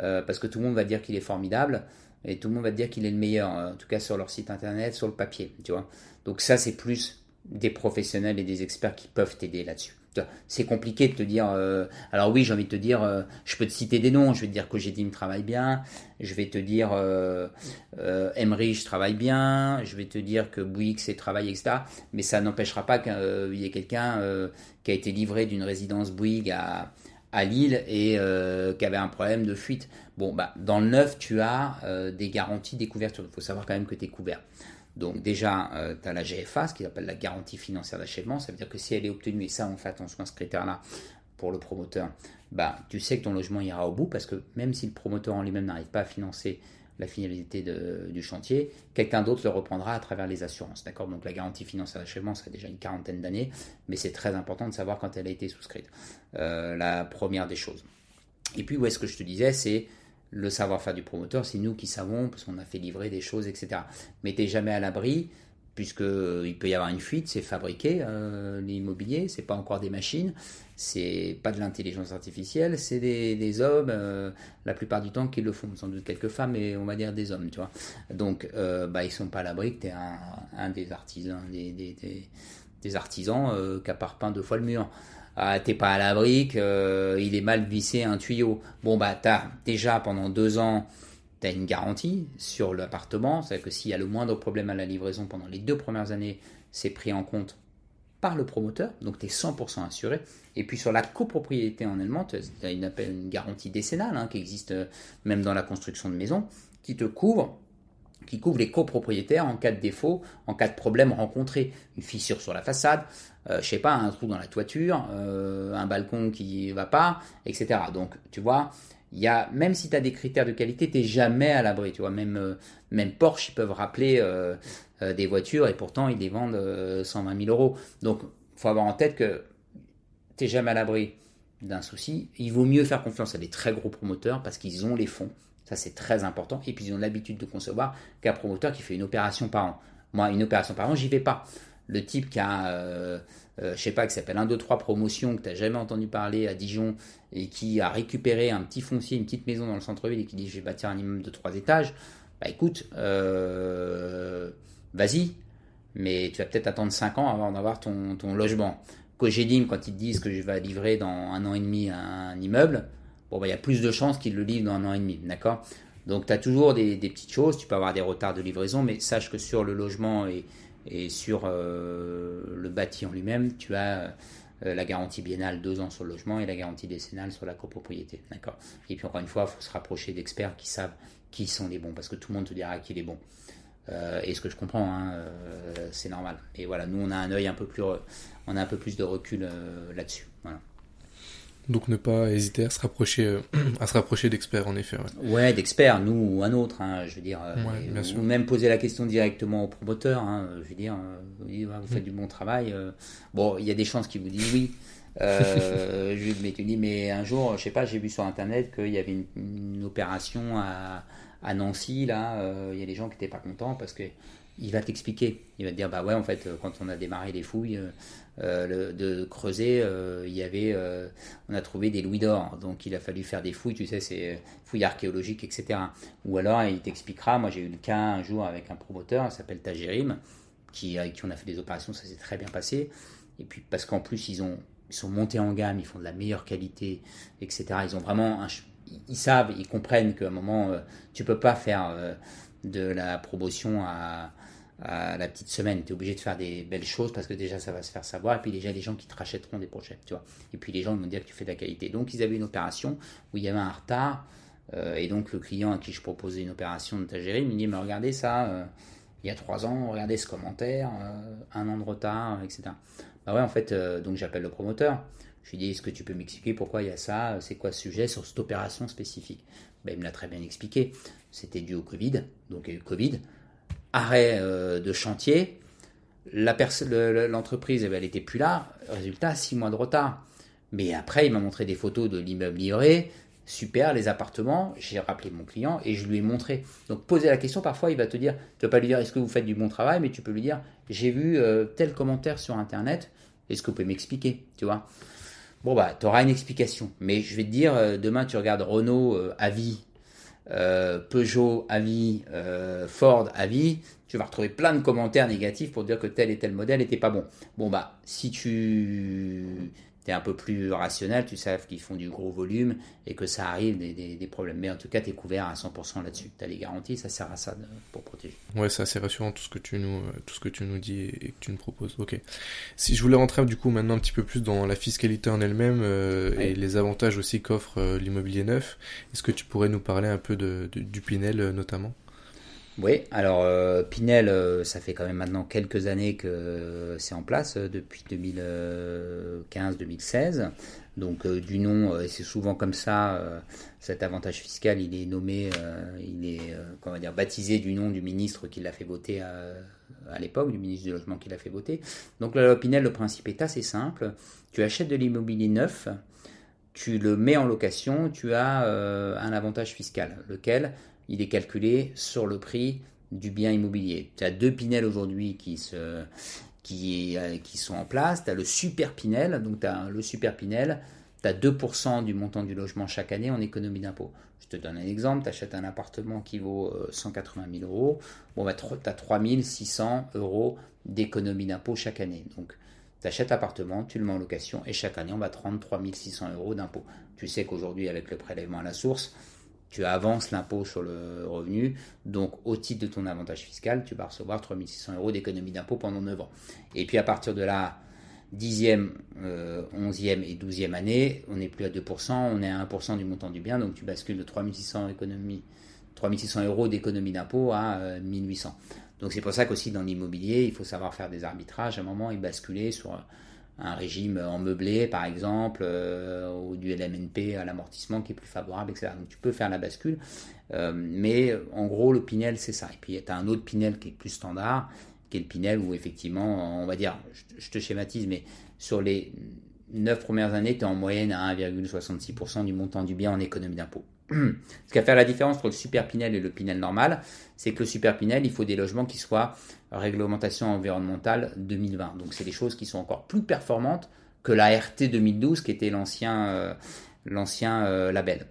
Euh, parce que tout le monde va dire qu'il est formidable et tout le monde va dire qu'il est le meilleur, en tout cas sur leur site internet, sur le papier. Donc ça, c'est plus des professionnels et des experts qui peuvent t'aider là-dessus. C'est compliqué de te dire. Euh, alors oui, j'ai envie de te dire, euh, je peux te citer des noms. Je vais te dire que me travaille bien. Je vais te dire euh, euh travaille bien. Je vais te dire que Bouygues travaille, etc. Mais ça n'empêchera pas qu'il y ait quelqu'un qui a été livré d'une résidence Bouygues à, à Lille et qui avait un problème de fuite. Bon, bah, dans le neuf, tu as des garanties, des couvertures. Il faut savoir quand même que tu es couvert. Donc déjà, euh, tu as la GFA, ce qu'ils appelle la garantie financière d'achèvement. Ça veut dire que si elle est obtenue, et ça on fait attention à ce critère-là pour le promoteur, bah, tu sais que ton logement ira au bout parce que même si le promoteur en lui-même n'arrive pas à financer la finalité du chantier, quelqu'un d'autre le reprendra à travers les assurances. D'accord? Donc la garantie financière d'achèvement, ça a déjà une quarantaine d'années, mais c'est très important de savoir quand elle a été souscrite. Euh, la première des choses. Et puis, où est-ce que je te disais, c'est le savoir-faire du promoteur, c'est nous qui savons, parce qu'on a fait livrer des choses, etc. Mais tu jamais à l'abri puisqu'il peut y avoir une fuite, c'est fabriqué, euh, l'immobilier, c'est pas encore des machines, c'est pas de l'intelligence artificielle, c'est des, hommes, euh, la plupart du temps, qui le font, sans doute quelques femmes, mais on va dire des hommes, tu vois. Donc, euh, bah, ils sont pas à l'abri que tu es un, des artisans, des, artisans euh, qui a peint deux fois le mur. Ah, t'es pas à l'abri qu'il est mal vissé un tuyau. Bon, bah, t'as déjà pendant deux ans, tu as une garantie sur l'appartement, c'est-à-dire que s'il y a le moindre problème à la livraison pendant les deux premières années, c'est pris en compte par le promoteur, donc tu es 100% assuré. Et puis sur la copropriété en elle-même, tu une, garantie décennale hein, qui existe euh, même dans la construction de maisons, qui te couvre qui couvre les copropriétaires en cas de défaut, en cas de problème rencontré. Une fissure sur la façade, euh, je sais pas, un trou dans la toiture, euh, un balcon qui va pas, etc. Donc, tu vois, il même si tu as des critères de qualité, tu n'es jamais à l'abri. Tu vois, même, euh, même Porsche, ils peuvent rappeler euh, des voitures et pourtant ils les vendent 120 000 euros. Donc, faut avoir en tête que tu n'es jamais à l'abri d'un souci. Il vaut mieux faire confiance à des très gros promoteurs parce qu'ils ont les fonds. Ça, c'est très important. Et puis, ils ont l'habitude de concevoir qu'un promoteur qui fait une opération par an. Moi, une opération par an, j'y vais pas. Le type qui a euh, je sais pas, qui s'appelle 1, 2, 3 promotion, que tu n'as jamais entendu parler à Dijon, et qui a récupéré un petit foncier, une petite maison dans le centre-ville, et qui dit je vais bâtir un immeuble de 3 étages, bah écoute, euh, vas-y, mais tu vas peut-être attendre 5 ans avant d'avoir ton, ton logement. Cogedim, quand ils te disent que je vais livrer dans un an et demi un immeuble, bon, bah, il y a plus de chances qu'ils le livrent dans un an et demi, d'accord? Donc, tu as toujours des, des, petites choses, tu peux avoir des retards de livraison, mais sache que sur le logement et, et sur euh, le bâti en lui-même, tu as euh, la garantie biennale deux ans sur le logement et la garantie décennale sur la copropriété. D'accord? Et puis encore une fois, il faut se rapprocher d'experts qui savent qui sont les bons, parce que tout le monde te dira qu'il est bon. Euh, et ce que je comprends, hein, c'est normal. Et voilà, nous on a un œil un peu plus, on a un peu plus de recul là-dessus. Voilà. Donc ne pas hésiter à se rapprocher, euh, à se rapprocher d'experts en effet. Ouais, d'experts, nous ou un autre, hein, je veux dire, euh, ou même poser la question directement au promoteur. Hein, je veux dire, euh, vous, faites mm. du bon travail. bon, il y a des chances qu'il vous disent oui. je, mais tu dis, mais un jour, je sais pas, j'ai vu sur internet qu'il y avait une, opération à, à, Nancy là. Il y a des gens qui n'étaient pas contents parce que il va t'expliquer. Il va te dire, bah ouais, en fait, quand on a démarré les fouilles, euh, de creuser, euh, il y avait, euh, on a trouvé des louis d'or, donc il a fallu faire des fouilles, tu sais, c'est fouilles archéologiques, etc. Ou alors il t'expliquera, moi j'ai eu le cas un jour avec un promoteur, il s'appelle Tajerim, qui, avec qui on a fait des opérations, ça s'est très bien passé. Et puis parce qu'en plus ils ont, ils sont montés en gamme, ils font de la meilleure qualité, etc. Ils ont vraiment, ils savent, ils comprennent qu'à un moment tu peux pas faire de la promotion à la petite semaine. Tu es obligé de faire des belles choses parce que déjà ça va se faire savoir. Et puis déjà, les gens qui te rachèteront des projets. Tu vois. Et puis les gens vont dire que tu fais de la qualité. Donc ils avaient une opération où il y avait un retard. Euh, et donc le client à qui je proposais une opération de Tagérie me dit Mais regardez ça, euh, il y a trois ans, regardez ce commentaire, euh, un an de retard, etc. Bah ouais, en fait, donc j'appelle le promoteur. Je lui dis Est-ce que tu peux m'expliquer pourquoi il y a ça? C'est quoi ce sujet sur cette opération spécifique? Bah, Il me l'a très bien expliqué. C'était dû au Covid. Donc il y a eu Covid arrêt euh, de chantier, l'entreprise, eh ben, elle n'était plus là. Résultat, six mois de retard. Mais après, il m'a montré des photos de l'immeuble livré. Super, les appartements. J'ai rappelé mon client et je lui ai montré. Donc, poser la question, parfois, il va te dire, tu ne vas pas lui dire, est-ce que vous faites du bon travail, mais tu peux lui dire, j'ai vu euh, tel commentaire sur Internet. Est-ce que vous pouvez m'expliquer? Tu vois? Bon, bah, tu auras une explication. Mais je vais te dire, euh, demain, tu regardes Renault à vie euh, Peugeot avis, euh, Ford avis, tu vas retrouver plein de commentaires négatifs pour dire que tel et tel modèle n'était pas bon. Bon bah si tu un peu plus rationnel, tu sais qu'ils font du gros volume et que ça arrive des, problèmes. Mais en tout cas, tu es couvert à 100% là-dessus. Tu as les garanties, ça sert à ça pour protéger. Ouais, c'est assez rassurant tout ce que tu nous, tout ce que tu nous dis et que tu nous proposes. Ok. Si je voulais rentrer du coup maintenant un petit peu plus dans la fiscalité en elle-même euh, et les avantages aussi qu'offre euh, l'immobilier neuf, est-ce que tu pourrais nous parler un peu de, du Pinel euh, notamment? Oui, alors euh, Pinel, euh, ça fait quand même maintenant quelques années que c'est en place, euh, depuis 2015-2016. Donc du nom, c'est souvent comme ça, cet avantage fiscal, il est nommé, il est comment dire, baptisé du nom du ministre qui l'a fait voter à, l'époque, du ministre du Logement qui l'a fait voter. Donc la loi Pinel, le principe est assez simple. Tu achètes de l'immobilier neuf, tu le mets en location, tu as un avantage fiscal, lequel? Il est calculé sur le prix du bien immobilier. Tu as deux Pinel aujourd'hui euh, qui sont en place. Tu as le Super Pinel, donc tu as le Super Pinel, tu as 2% du montant du logement chaque année en économie d'impôt. Je te donne un exemple, tu achètes un appartement qui vaut 180 000 euros, bon, bah, tu as 3 600 euros d'économie d'impôt chaque année. Donc, tu achètes l'appartement, tu le mets en location et chaque année, on va te rendre 3 600 euros d'impôt. Tu sais qu'aujourd'hui, avec le prélèvement à la source, tu avances l'impôt sur le revenu, donc au titre de ton avantage fiscal, tu vas recevoir 3600 euros d'économie d'impôt pendant 9 ans. Et puis à partir de la 10e, 11e et 12e année, on n'est plus à 2%, on est à 1% du montant du bien, donc tu bascules de 3600, économie, 3600 euros d'économie d'impôt à 1800. Euh, donc c'est pour ça qu'aussi dans l'immobilier, il faut savoir faire des arbitrages à un moment et basculer sur un régime en meublé, par exemple, euh, ou du LMNP à l'amortissement qui est plus favorable, etc. Donc tu peux faire la bascule, euh, mais en gros, le Pinel, c'est ça. Et puis tu as un autre Pinel qui est plus standard, qui est le Pinel où effectivement, on va dire, je, te schématise, mais sur les 9 premières années, tu es en moyenne à 1,66% du montant du bien en économie d'impôt. Ce qui va faire la différence entre le super Pinel et le Pinel normal, c'est que le super Pinel, il faut des logements qui soient réglementation environnementale 2020. Donc c'est des choses qui sont encore plus performantes que la RT 2012 qui était l'ancien euh, euh, label.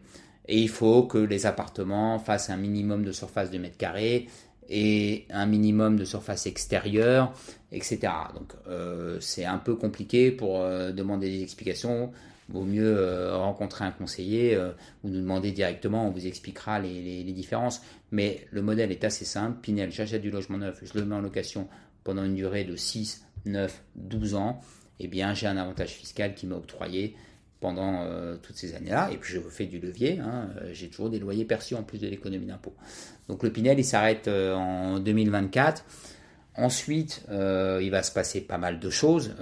Et il faut que les appartements fassent un minimum de surface de mètres carrés et un minimum de surface extérieure, etc. Donc euh, c'est un peu compliqué pour demander des explications vaut mieux euh, rencontrer un conseiller euh, ou nous demander directement, on vous expliquera les, différences. Mais le modèle est assez simple. Pinel, j'achète du logement neuf, je le mets en location pendant une durée de 6, 9, 12 ans. Eh bien, j'ai un avantage fiscal qui m'a octroyé pendant euh, toutes ces années-là. Et puis, je fais du levier. Hein. j'ai toujours des loyers perçus en plus de l'économie d'impôt. Donc, le Pinel, il s'arrête en 2024. Ensuite, il va se passer pas mal de choses.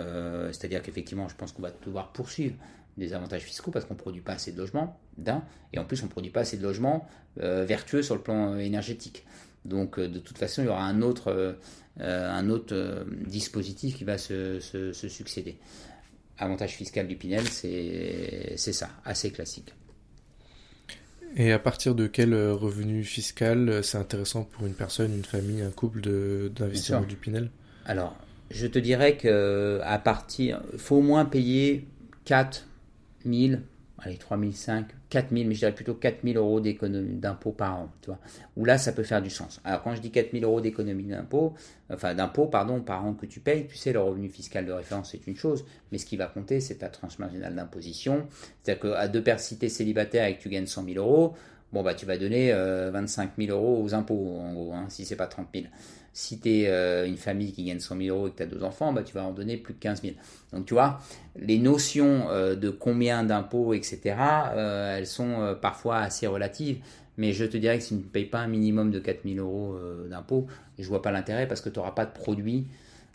C'est-à-dire qu'effectivement, je pense qu'on va devoir poursuivre des avantages fiscaux parce qu'on ne produit pas assez de logements, d'un, et en plus on ne produit pas assez de logements euh, vertueux sur le plan euh, énergétique. Donc euh, de toute façon, il y aura un autre, un autre dispositif qui va se, succéder. Avantage fiscal du Pinel, c'est ça, assez classique. Et à partir de quel revenu fiscal c'est intéressant pour une personne, une famille, un couple d'investir du Pinel? Alors, je te dirais que à partir, faut au moins payer 4 1000, allez, 3005, 4000, mais je dirais plutôt 4000 euros d'économie d'impôt par an, tu vois. Où là, ça peut faire du sens. Alors, quand je dis 4000 euros d'économie enfin, d'impôt, pardon, par an que tu payes, tu sais, le revenu fiscal de référence, c'est une chose, mais ce qui va compter, c'est ta tranche marginale d'imposition. C'est-à-dire qu'à deux paires, si célibataire et que tu gagnes 100 000 euros, bon, bah, tu vas donner 25 euh, 000 euros aux impôts, en gros, hein, si c'est pas 30 000. Si tu es euh, une famille qui gagne 100 000 euros et que tu as deux enfants, bah, tu vas en donner plus de 15 000. Donc tu vois, les notions euh, de combien d'impôts, etc., euh, elles sont parfois assez relatives. Mais je te dirais que si tu ne payes pas un minimum de 4 000 euros d'impôts, je vois pas l'intérêt parce que tu n'auras pas de produit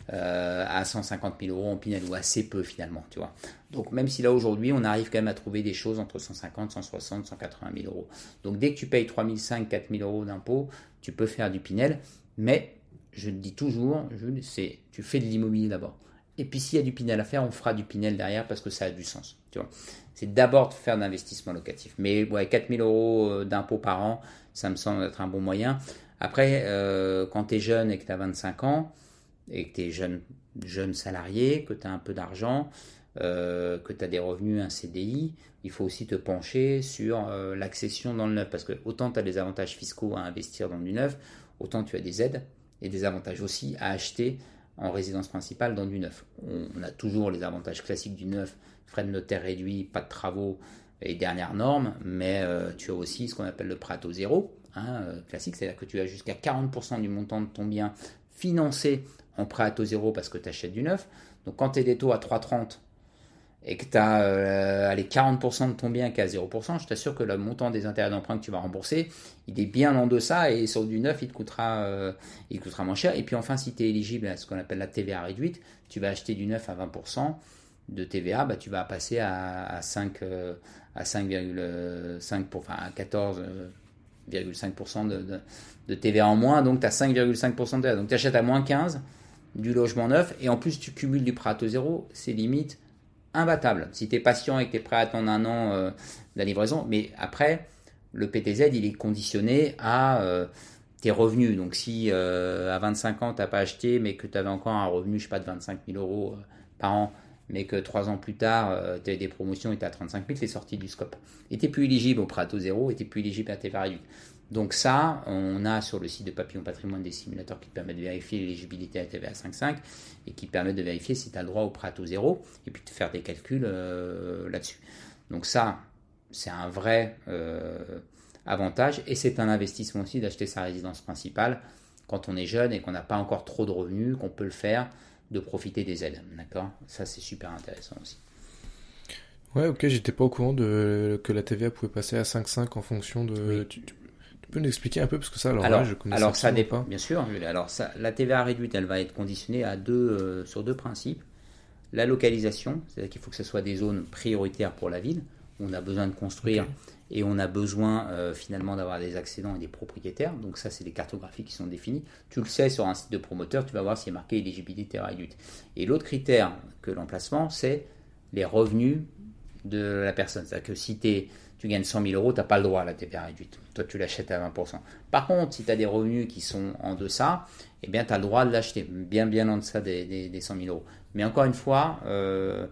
à 150 000 euros en Pinel ou assez peu finalement. Donc même si là aujourd'hui on arrive quand même à trouver des choses entre 150, 160, 180 000 euros. Donc dès que tu payes 3 500, 4 000 euros d'impôts, tu peux faire du Pinel, mais je le dis toujours, c'est tu fais de l'immobilier d'abord. Et puis s'il y a du Pinel à faire, on fera du Pinel derrière parce que ça a du sens. C'est d'abord de faire d'investissement locatif. Mais ouais, 4000 euros euh, d'impôts par an, ça me semble être un bon moyen. Après, euh, quand tu es jeune et que tu as 25 ans, et que tu es jeune, jeune salarié, que tu as un peu d'argent, euh, que tu as des revenus, un CDI, il faut aussi te pencher sur l'accession dans le neuf. Parce que autant tu as des avantages fiscaux à investir dans du neuf, autant tu as des aides et des avantages aussi à acheter en résidence principale dans du neuf. On, a toujours les avantages classiques du neuf, frais de notaire réduits, pas de travaux et dernières normes, mais euh, tu as aussi ce qu'on appelle le prêt à zéro, hein, euh, classique, c'est-à-dire que tu as jusqu'à 40% du montant de ton bien financé en prêt à taux zéro parce que tu achètes du neuf. Donc quand tu es des taux à 3,30 et que tu as euh, 40% de ton bien qui est à 0%, je t'assure que le montant des intérêts d'emprunt que tu vas rembourser, il est bien en deçà et sur du neuf, il te coûtera, euh, il coûtera moins cher. Et puis enfin, si tu es éligible à ce qu'on appelle la TVA réduite, tu vas acheter du neuf à 20% de TVA, bah, tu vas passer à, à 5, euh, à 5,5 enfin à 14,5% de, de, TVA en moins, donc tu as 5,5% de TVA. Donc tu achètes à moins 15% du logement neuf et en plus tu cumules du prêt à taux zéro, c'est limite imbattable. Si tu es patient et que tu es prêt à attendre un an euh, de la livraison, mais après, le PTZ, il est conditionné à euh, tes revenus. Donc si à 25 ans, tu n'as pas acheté, mais que tu avais encore un revenu, je sais pas, de 25 000 euros par an, mais que trois ans plus tard, tu as des promotions et tu as 35 000, tu es sorti du scope. Et tu plus éligible au prêt à taux zéro et tu plus éligible à tes réduite. Donc ça, on a sur le site de Papillon Patrimoine des simulateurs qui te permettent de vérifier l'éligibilité à TVA 5.5 et qui permettent de vérifier si tu as le droit au prêt à taux zéro et puis de faire des calculs euh, là-dessus. Donc ça, c'est un vrai euh, avantage et c'est un investissement aussi d'acheter sa résidence principale quand on est jeune et qu'on n'a pas encore trop de revenus, qu'on peut le faire, de profiter des aides. D'accord? Ça, c'est super intéressant aussi. Ouais, ok, j'étais pas au courant de que la TVA pouvait passer à 5,5 en fonction de. Tu peux nous expliquer un peu parce que ça, alors, alors, je connais alors ça dépend, bien sûr. Alors ça, la TVA réduite, elle va être conditionnée à deux, euh, sur deux principes. La localisation, c'est-à-dire qu'il faut que ce soit des zones prioritaires pour la ville. Où on a besoin de construire et on a besoin euh, finalement d'avoir des accédants et des propriétaires. Donc ça, c'est des cartographies qui sont définies. Tu le sais sur un site de promoteur, tu vas voir s'il y a marqué éligibilité réduite. Et l'autre critère que l'emplacement, c'est les revenus de la personne. C'est-à-dire que si tu es tu gagnes 100 000 euros, tu n'as pas le droit à la TVA réduite. Toi, tu l'achètes à 20%. Par contre, si tu as des revenus qui sont en deçà, eh bien, tu as le droit de l'acheter, bien, bien en deçà des, des, 100 000 euros. Mais encore une fois, euh,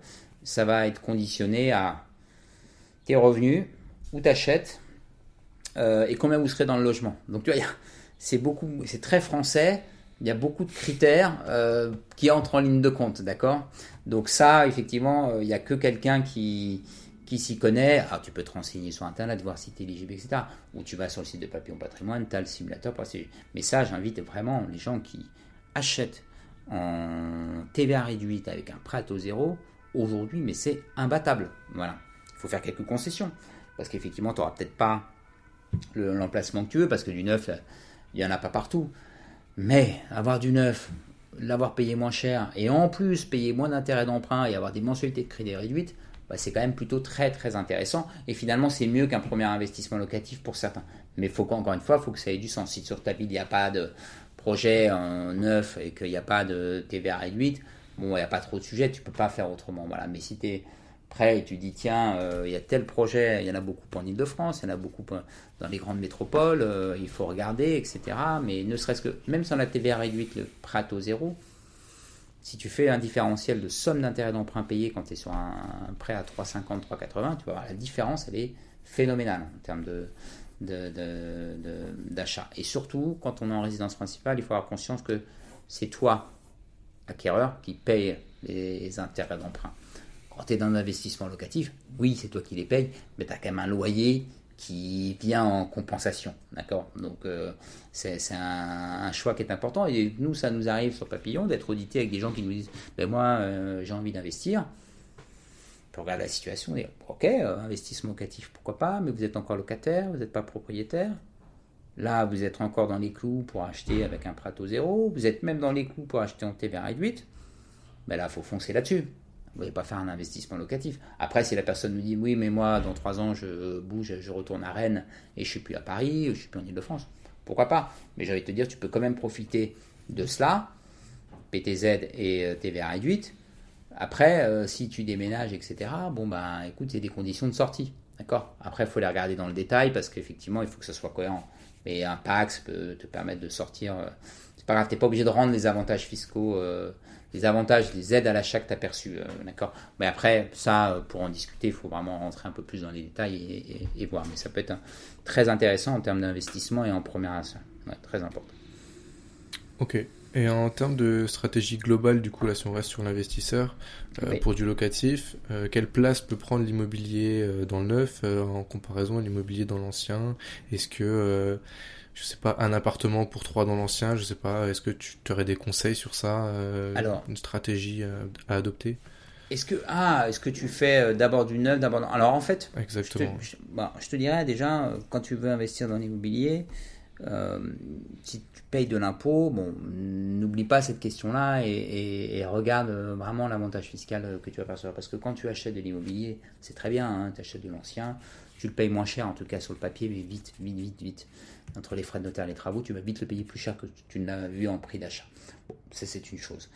ça va être conditionné à tes revenus, où tu achètes, euh, et combien vous serez dans le logement. Donc, tu vois, c'est beaucoup, c'est très français. Il y a beaucoup de critères euh, qui entrent en ligne de compte, d'accord? Donc ça, effectivement, il n'y a que quelqu'un qui, qui s'y connaît, alors tu peux te renseigner sur Internet, voir si tu es éligible, etc. Ou tu vas sur le site de Papillon Patrimoine, tu as le simulateur. Mais ça, j'invite vraiment les gens qui achètent en TVA réduite avec un prêt à taux zéro, aujourd'hui, mais c'est imbattable. Voilà. Il faut faire quelques concessions. Parce qu'effectivement, tu n'auras peut-être pas l'emplacement que tu veux, parce que du neuf, il n'y en a pas partout. Mais avoir du neuf, l'avoir payé moins cher, et en plus payer moins d'intérêts d'emprunt et avoir des mensualités de crédit réduites, bah, c'est quand même plutôt très très intéressant. Et finalement, c'est mieux qu'un premier investissement locatif pour certains. Mais faut encore une fois, il faut que ça ait du sens. Si sur ta ville, il n'y a pas de projet en neuf et qu'il n'y a pas de TVA réduite, bon, il n'y a pas trop de sujets, tu peux pas faire autrement. Voilà. Mais si tu es prêt et tu dis, tiens, euh, il y a tel projet, il y en a beaucoup en Ile-de-France, il y en a beaucoup dans les grandes métropoles, euh, il faut regarder, etc. Mais ne serait-ce que, même sans la TVA réduite, le prêt au zéro, si tu fais un différentiel de somme d'intérêt d'emprunt payé quand tu es sur un, prêt à 3,50, 3,80, tu vas voir la différence, elle est phénoménale en termes de, d'achat. Et surtout, quand on est en résidence principale, il faut avoir conscience que c'est toi, acquéreur, qui paye les intérêts d'emprunt. Quand tu es dans un investissement locatif, oui, c'est toi qui les payes, mais tu as quand même un loyer qui vient en compensation. D'accord? Donc, euh, c'est un, choix qui est important. Et nous, ça nous arrive sur Papillon d'être audité avec des gens qui nous disent ben Moi, euh, j'ai envie d'investir. On regarde la situation et Ok, euh, investissement locatif, pourquoi pas, mais vous êtes encore locataire, vous n'êtes pas propriétaire. Là, vous êtes encore dans les clous pour acheter avec un prato zéro. Vous êtes même dans les clous pour acheter en TVA réduite. Ben là, il faut foncer là-dessus. Vous ne pas faire un investissement locatif. Après, si la personne me dit oui, mais moi, dans trois ans, je bouge, je retourne à Rennes et je suis plus à Paris, je suis plus en Ile-de-France, pourquoi pas? Mais j'allais te dire, tu peux quand même profiter de cela, PTZ et euh, TVA réduite. Après, euh, si tu déménages, etc., bon, ben écoute, c'est des conditions de sortie. D'accord? Après, il faut les regarder dans le détail parce qu'effectivement, il faut que ce soit cohérent. Mais un PAX peut te permettre de sortir. Euh, c'est pas grave, tu n'es pas obligé de rendre les avantages fiscaux les avantages, les aides à l'achat que tu as perçues. Euh, d'accord? Mais après, ça, euh, pour en discuter, il faut vraiment rentrer un peu plus dans les détails et, voir. Mais ça peut être très intéressant en termes d'investissement et en première achat. très important. Ok. Et en termes de stratégie globale, du coup, là, si on reste sur l'investisseur, euh, pour du locatif, quelle place peut prendre l'immobilier dans le neuf en comparaison à l'immobilier dans l'ancien? Est-ce que je sais pas, un appartement pour trois dans l'ancien, je sais pas, est-ce que tu aurais des conseils sur ça euh, Alors, une stratégie à, adopter? Est-ce que ah, est-ce que tu fais euh, d'abord du neuf, d'abord alors en fait, exactement. Je te, bah, je te, dirais déjà euh, quand tu veux investir dans l'immobilier, si tu payes de l'impôt, bon, n'oublie pas cette question-là et, regarde vraiment l'avantage fiscal que tu vas percevoir. Parce que quand tu achètes de l'immobilier, c'est très bien, hein, tu achètes de l'ancien, tu le payes moins cher en tout cas sur le papier, mais vite, vite, vite, vite entre les frais de notaire et les travaux, tu vas vite le payer plus cher que tu ne l'as vu en prix d'achat. Ça c'est une chose.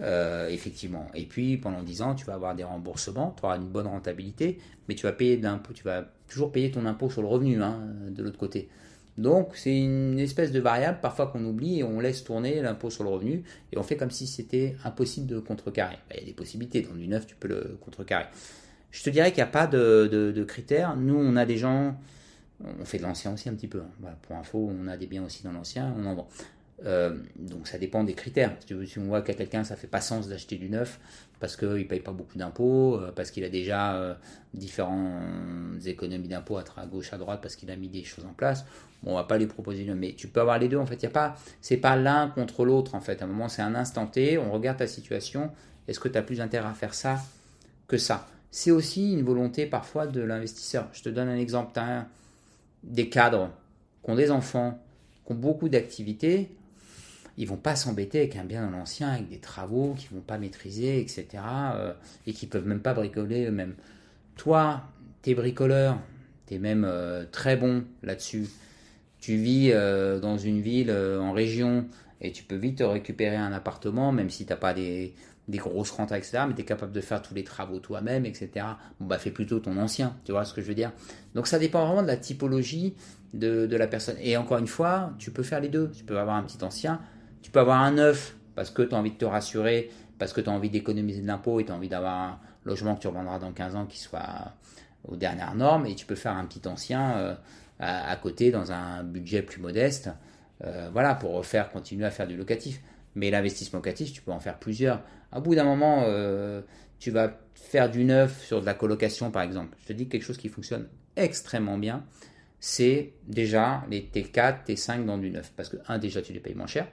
Euh, effectivement. Et puis pendant 10 ans, tu vas avoir des remboursements, tu auras une bonne rentabilité, mais tu vas payer d'impôt, tu vas toujours payer ton impôt sur le revenu hein, de l'autre côté. Donc c'est une espèce de variable parfois qu'on oublie et on laisse tourner l'impôt sur le revenu et on fait comme si c'était impossible de contrecarrer. Ben, il y a des possibilités, dans du neuf tu peux le contrecarrer. Je te dirais qu'il n'y a pas de, critères. Nous on a des gens, on fait de l'ancien aussi un petit peu. Hein. pour info, on a des biens aussi dans l'ancien, on en vend. Euh, donc ça dépend des critères. Si, on voit qu'à quelqu'un ça fait pas sens d'acheter du neuf parce qu'il ne paye pas beaucoup d'impôts, euh, parce qu'il a déjà euh, différentes économies d'impôts à, gauche, à droite, parce qu'il a mis des choses en place, bon, on va pas les proposer. Mais tu peux avoir les deux en fait. Y a pas, c'est pas l'un contre l'autre en fait. À un moment c'est un instant T, on regarde ta situation. Est-ce que tu as plus intérêt à faire ça que ça? C'est aussi une volonté parfois de l'investisseur. Je te donne un exemple. As des cadres qui ont des enfants, qui ont beaucoup d'activités ils vont pas s'embêter avec un bien dans l'ancien, avec des travaux qu'ils vont pas maîtriser, etc. Euh, et qui peuvent même pas bricoler eux-mêmes. Toi, tu es bricoleur, tu es même euh, très bon là-dessus. Tu vis euh, dans une ville, en région, et tu peux vite récupérer un appartement, même si tu n'as pas des, grosses rentes, etc. Mais tu es capable de faire tous les travaux toi-même, etc. Bon, bah fais plutôt ton ancien, tu vois ce que je veux dire. Donc ça dépend vraiment de la typologie de, de la personne. Et encore une fois, tu peux faire les deux. Tu peux avoir un petit ancien, tu peux avoir un neuf parce que tu as envie de te rassurer, parce que tu as envie d'économiser de l'impôt et tu as envie d'avoir un logement que tu revendras dans 15 ans qui soit aux dernières normes. Et tu peux faire un petit ancien euh, à, côté dans un budget plus modeste. Euh, voilà, pour refaire, continuer à faire du locatif. Mais l'investissement locatif, tu peux en faire plusieurs. À bout d'un moment, euh, tu vas faire du neuf sur de la colocation, par exemple. Je te dis quelque chose qui fonctionne extrêmement bien. C'est déjà les T4, T5 dans du neuf. Parce que, un, déjà, tu les payes moins cher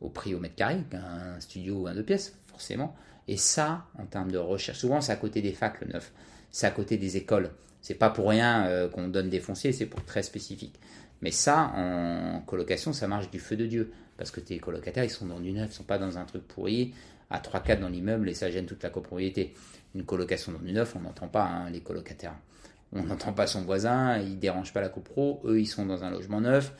au prix au mètre carré qu'un studio ou un deux pièces, forcément. Et ça, en termes de recherche, souvent c'est à côté des facs le neuf, c'est à côté des écoles. C'est pas pour rien euh, qu'on donne des fonciers, c'est pour très spécifique. Mais ça, en colocation, ça marche du feu de Dieu. Parce que tes colocataires, ils sont dans du neuf, ils sont pas dans un truc pourri, à 3-4 dans l'immeuble, et ça gêne toute la copropriété. Une colocation dans du neuf, on n'entend pas hein, les colocataires. On n'entend pas son voisin, il dérange pas la copro, eux ils sont dans un logement neuf,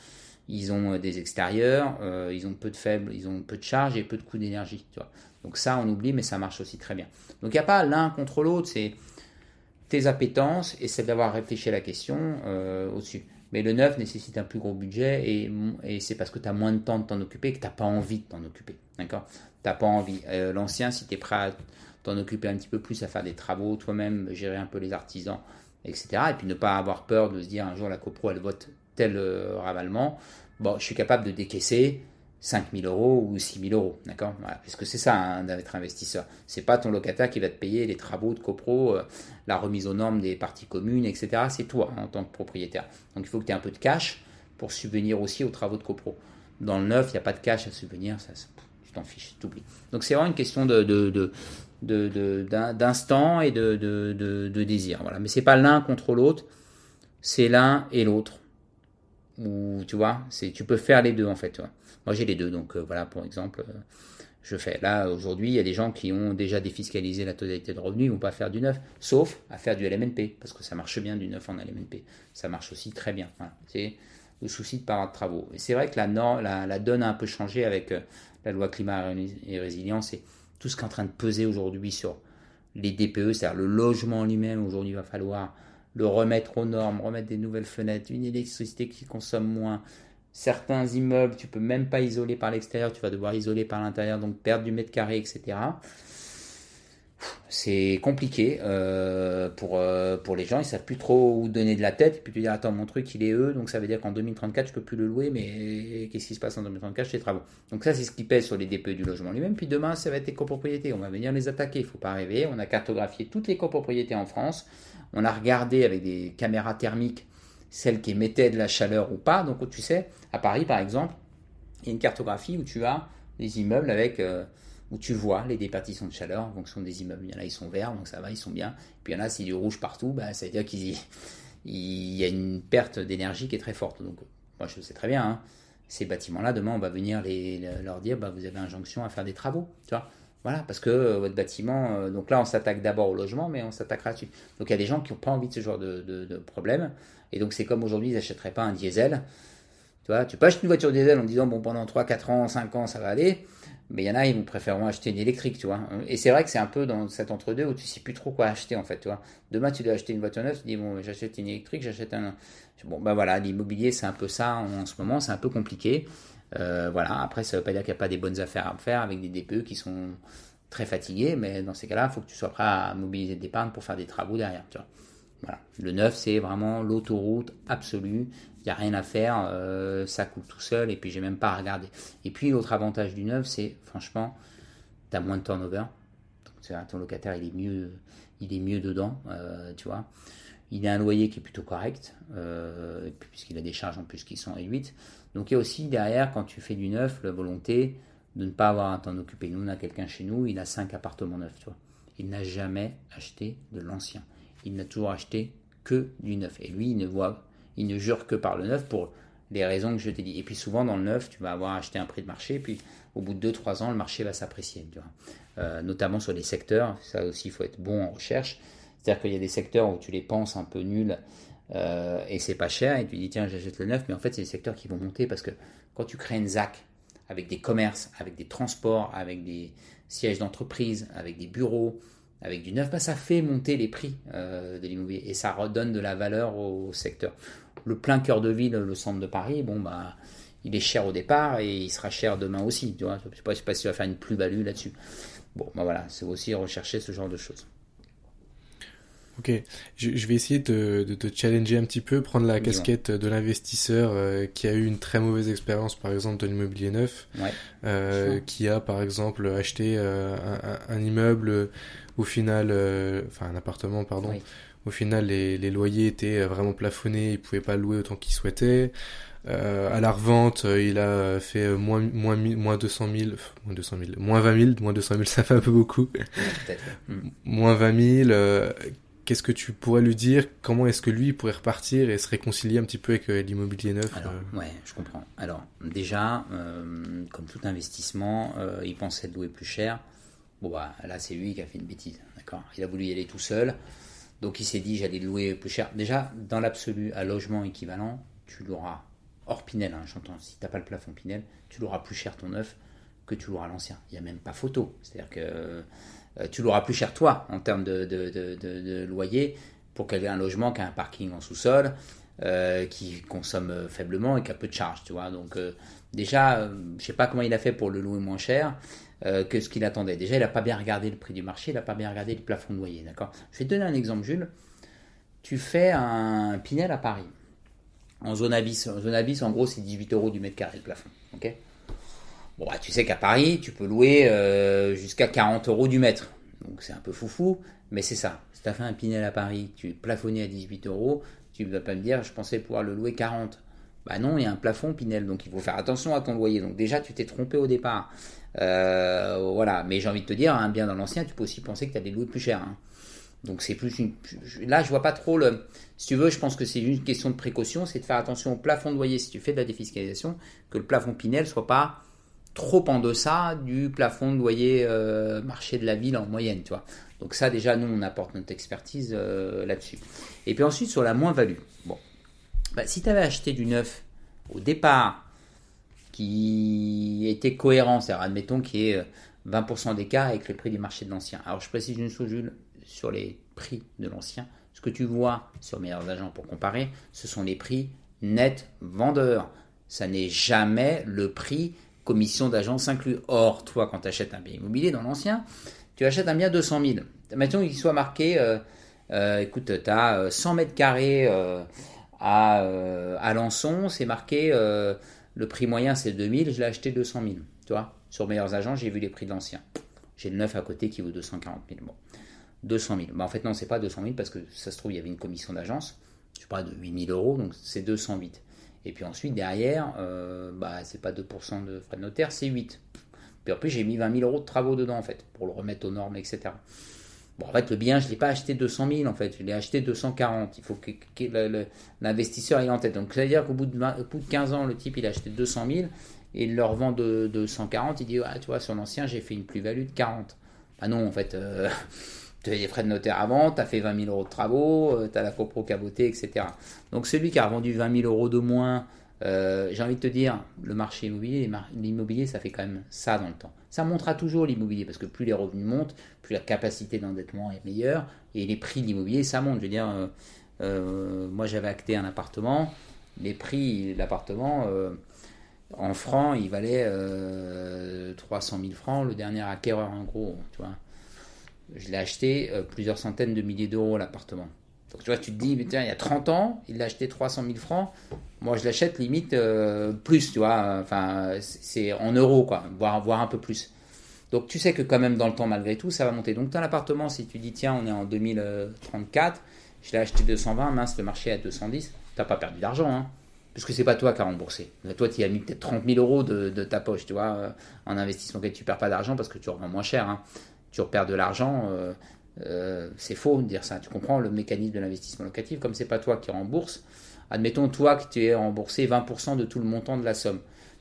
ils ont euh, des extérieurs, euh, ils ont peu de faibles, ils ont peu de charges et peu de coûts d'énergie. Donc ça, on oublie, mais ça marche aussi très bien. Donc il n'y a pas l'un contre l'autre, c'est tes appétences et c'est d'avoir réfléchi à la question euh, au-dessus. Mais le neuf nécessite un plus gros budget et, c'est parce que tu as moins de temps de t'en occuper que tu n'as pas envie de t'en occuper. D'accord? Tu pas envie. L'ancien, si tu es prêt à t'en occuper un petit peu plus, à faire des travaux toi-même, gérer un peu les artisans, etc. Et puis ne pas avoir peur de se dire un jour la copro, elle vote tel euh, ravalement, bon, je suis capable de décaisser 5 000 euros ou 6 000 euros, d'accord? Parce que c'est ça hein, d'être investisseur. C'est pas ton locataire qui va te payer les travaux de copro, euh, la remise aux normes des parties communes, etc. C'est toi en tant que propriétaire. Donc il faut que tu aies un peu de cash pour subvenir aussi aux travaux de copro. Dans le neuf, il n'y a pas de cash à subvenir, ça, tu t'en fiches, tu oublies. Donc c'est vraiment une question de, d'instant et de, de, désir. Voilà. Mais c'est pas l'un contre l'autre, c'est l'un et l'autre ou tu vois, c'est tu peux faire les deux en fait. Moi j'ai les deux, donc euh, voilà pour exemple, euh, je fais. Là aujourd'hui, il y a des gens qui ont déjà défiscalisé la totalité de revenus, ils vont pas faire du neuf, sauf à faire du LMNP, parce que ça marche bien du neuf en LMNP. Ça marche aussi très bien. C'est le souci de avoir de travaux. Et c'est vrai que la, la, la, donne a un peu changé avec euh, la loi climat et résilience et tout ce qui est en train de peser aujourd'hui sur les DPE, c'est-à-dire le logement lui-même. Aujourd'hui, va falloir le remettre aux normes, remettre des nouvelles fenêtres, une électricité qui consomme moins. Certains immeubles, tu peux même pas isoler par l'extérieur, tu vas devoir isoler par l'intérieur, donc perdre du mètre carré, etc. C'est compliqué euh, pour, euh, pour les gens, ils savent plus trop où donner de la tête, et puis tu dis attends mon truc il est eux, donc ça veut dire qu'en 2034 je peux plus le louer, mais qu'est-ce qui se passe en 2034 je fais travaux. Donc ça c'est ce qui pèse sur les DPE du logement lui-même, puis demain ça va être les copropriétés, on va venir les attaquer, il faut pas rêver, on a cartographié toutes les copropriétés en France, on a regardé avec des caméras thermiques celles qui émettaient de la chaleur ou pas. Donc, tu sais, à Paris, par exemple, il y a une cartographie où tu as des immeubles avec euh, où tu vois les départitions de chaleur en fonction des immeubles. Il y en a, ils sont verts, donc ça va, ils sont bien. Puis il y en a, a du rouge partout, bah, ça veut dire qu'il y a une perte d'énergie qui est très forte. Donc, moi, je sais très bien, hein. ces bâtiments-là, demain, on va venir leur dire, bah, vous avez injonction à faire des travaux. Tu vois voilà, parce que euh, votre bâtiment, euh, donc là on s'attaque d'abord au logement, mais on s'attaquera dessus. Donc il y a des gens qui n'ont pas envie de ce genre de, problème. Et donc c'est comme aujourd'hui, ils n'achèteraient pas un diesel. Tu vois, tu peux acheter une voiture diesel en disant, bon, pendant 3, 4 ans, 5 ans, ça va aller. Mais il y en a, ils vont préférer acheter une électrique, tu vois. Et c'est vrai que c'est un peu dans cet entre-deux où tu sais plus trop quoi acheter, en fait, tu. Demain, tu dois acheter une voiture neuve, tu dis, bon, j'achète une électrique, j'achète un. Bon, ben voilà, l'immobilier, c'est un peu ça en ce moment, c'est un peu compliqué. Euh, voilà, après, ça veut pas dire qu'il n'y a pas des bonnes affaires à faire avec des DPE qui sont très fatigués, mais dans ces cas-là, il faut que tu sois prêt à mobiliser de l'épargne pour faire des travaux derrière, tu. Le neuf, c'est vraiment l'autoroute absolue. Il n'y a rien à faire, euh, ça coule tout seul, et puis j'ai même pas à regarder. Et puis l'autre avantage du neuf, c'est franchement, tu as moins de turnover. Ton locataire, il est mieux, il est mieux dedans, euh, tu vois. Il a un loyer qui est plutôt correct, euh, puisqu'il a des charges en plus qui sont réduites. Donc il y a aussi derrière, quand tu fais du neuf, la volonté de ne pas avoir un temps d'occuper. Nous, on a quelqu'un chez nous, il a cinq appartements neufs, tu vois. Il n'a jamais acheté de l'ancien. Il n'a toujours acheté que du neuf. Et lui, il ne voit il ne jure que par le neuf pour les raisons que je t'ai dit. Et puis souvent dans le neuf, tu vas avoir acheté un prix de marché, puis au bout de 2-3 ans, le marché va s'apprécier. Euh, notamment sur les secteurs, ça aussi il faut être bon en recherche. C'est-à-dire qu'il y a des secteurs où tu les penses un peu nuls euh, et c'est pas cher, et tu dis tiens j'achète le neuf, mais en fait c'est des secteurs qui vont monter parce que quand tu crées une ZAC avec des commerces, avec des transports, avec des sièges d'entreprise, avec des bureaux, avec du neuf, bah, ça fait monter les prix euh, de l'immobilier et ça redonne de la valeur au secteur le plein cœur de ville, le centre de Paris, bon, bah, il est cher au départ et il sera cher demain aussi. Tu vois, je ne sais pas, si tu vas faire une plus-value là-dessus. Bon, bah voilà, c'est aussi rechercher ce genre de choses. Ok, je, vais essayer de, te challenger un petit peu, prendre la casquette de l'investisseur euh, qui a eu une très mauvaise expérience, par exemple, de l'immobilier neuf, euh, qui a, par exemple, acheté euh, un, immeuble au final, enfin un appartement, pardon, au final, les, les, loyers étaient vraiment plafonnés, il pouvait pas louer autant qu'il souhaitait. Euh, à la revente, euh, il a fait moins, moins, moins 200 000, moins 200 000, moins 20 000, moins 200 000, ça fait un peu beaucoup. moins 20 000. Euh, qu'est-ce que tu pourrais lui dire? Comment est-ce que lui pourrait repartir et se réconcilier un petit peu avec euh, l'immobilier neuf Alors, ouais, je comprends. Alors, déjà, comme tout investissement, il pensait louer plus cher. Bon, bah, là, c'est lui qui a fait une bêtise, d'accord? Il a voulu y aller tout seul. Donc il s'est dit j'allais louer plus cher. Déjà, dans l'absolu, à logement équivalent, tu l'auras hors Pinel, hein, j'entends, si tu n'as pas le plafond Pinel, tu l'auras plus cher ton neuf que tu l'auras l'ancien. Il n'y a même pas photo. C'est-à-dire que euh, tu l'auras plus cher toi en termes de, loyer pour qu'elle ait un logement qui a un parking en sous-sol, euh, qui consomme faiblement et qui a peu de charges. Tu vois Donc euh, déjà, je ne sais pas comment il a fait pour le louer moins cher. Euh, que ce qu'il attendait. Déjà, il n'a pas bien regardé le prix du marché, il n'a pas bien regardé le plafond de loyer. D'accord? Je vais te donner un exemple, Jules. Tu fais un Pinel à Paris, en zone abyss. En zone abyss, en gros, c'est 18 euros du mètre carré le plafond. Ok? Bon, bah, tu sais qu'à Paris, tu peux louer euh, jusqu'à 40 euros du mètre. Donc c'est un peu foufou, mais c'est ça. Si tu as fait un Pinel à Paris, tu es plafonné à 18 euros, tu ne vas pas me dire, je pensais pouvoir le louer 40. Bah non, il y a un plafond Pinel, donc il faut faire attention à ton loyer. Donc déjà, tu t'es trompé au départ. Euh, voilà, mais j'ai envie de te dire, un bien dans l'ancien, tu peux aussi penser que tu as des loués plus chers. Hein. Donc c'est plus une... Là, je vois pas trop le... Si tu veux, je pense que c'est une question de précaution, c'est de faire attention au plafond de loyer si tu fais de la défiscalisation, que le plafond Pinel soit pas trop en deçà du plafond de loyer euh, marché de la ville en moyenne, tu. Donc ça, déjà, nous, on apporte notre expertise euh, là-dessus. Et puis ensuite, sur la moins-value. Bon, bah, si tu avais acheté du neuf au départ qui était cohérent, c'est-à-dire admettons qu'il y ait 20% d'écart avec le prix du marché de l'ancien. Alors je précise une chose, Jules, sur les prix de l'ancien. Ce que tu vois sur Meilleurs Agents pour comparer, ce sont les prix net vendeurs. Ça n'est jamais le prix commission d'agence inclus. Or, toi, quand tu achètes un bien immobilier dans l'ancien, tu achètes un bien 200 000. Mettons qu'il soit marqué, euh, euh, écoute, tu as 100 mètres carrés euh, à Alençon, c'est marqué le prix moyen, c'est 2000, je l'ai acheté 200 000. Tu vois, sur meilleurs agents, j'ai vu les prix de l'ancien. J'ai le neuf à côté qui vaut 240 000. Bon, 200 000. Bah, en fait, non, c'est pas 200 000 parce que ça se trouve, il y avait une commission d'agence, je sais pas, de 8 000 euros, donc c'est 208. Et puis ensuite, derrière, euh, bah, c'est pas 2% de frais de notaire, c'est 8. Puis en plus, j'ai mis 20 000 euros de travaux dedans, en fait, pour le remettre aux normes, etc. Bon, en fait, le bien, je ne l'ai pas acheté 200 000, en fait, je l'ai acheté 240. Il faut que, l'investisseur ait en tête. Donc, ça veut dire qu'au bout, de, bout de 15 ans, le type, il a acheté 200 000 et il le revend de, de 140. Il dit, ah, tu vois, sur l'ancien, j'ai fait une plus-value de 40. Ah non, en fait, euh, tu as des frais de notaire avant, tu as fait 20 000 euros de travaux, euh, tu as la copro cabotée, etc. Donc, celui qui a revendu 20 000 euros de moins Euh, j'ai envie de te dire, le marché immobilier, l'immobilier, ça fait quand même ça dans le temps. Ça montera toujours l'immobilier, parce que plus les revenus montent, plus la capacité d'endettement est meilleure, et les prix de l'immobilier, ça monte. Je veux dire, euh, moi j'avais acté un appartement, les prix de l'appartement, en francs, il valait 300 000 francs, le dernier acquéreur en gros, tu vois. Je l'ai acheté plusieurs centaines de milliers d'euros l'appartement. Donc tu vois, tu te dis, tiens, il y a 30 ans, il l'a acheté 300 000 francs. Moi, je l'achète limite euh, plus, tu vois. Enfin, c'est en euros, quoi, voire, voire un peu plus. Donc tu sais que quand même dans le temps, malgré tout, ça va monter. Donc as l'appartement, si tu dis, tiens, on est en 2034, je l'ai acheté 220, mince, le marché est à 210, tu n'as pas perdu d'argent, hein. Puisque c'est pas toi qui as remboursé. Toi, tu as mis peut-être 30 000 euros de, ta poche, tu vois, euh, en investissement. Tu perds pas d'argent parce que tu revends moins cher. Hein. Tu perds de l'argent. Euh, euh, c'est faux de dire ça. Tu comprends le mécanisme de l'investissement locatif, comme c'est pas toi qui rembourse. Admettons toi que tu es remboursé 20% de tout le montant de la somme.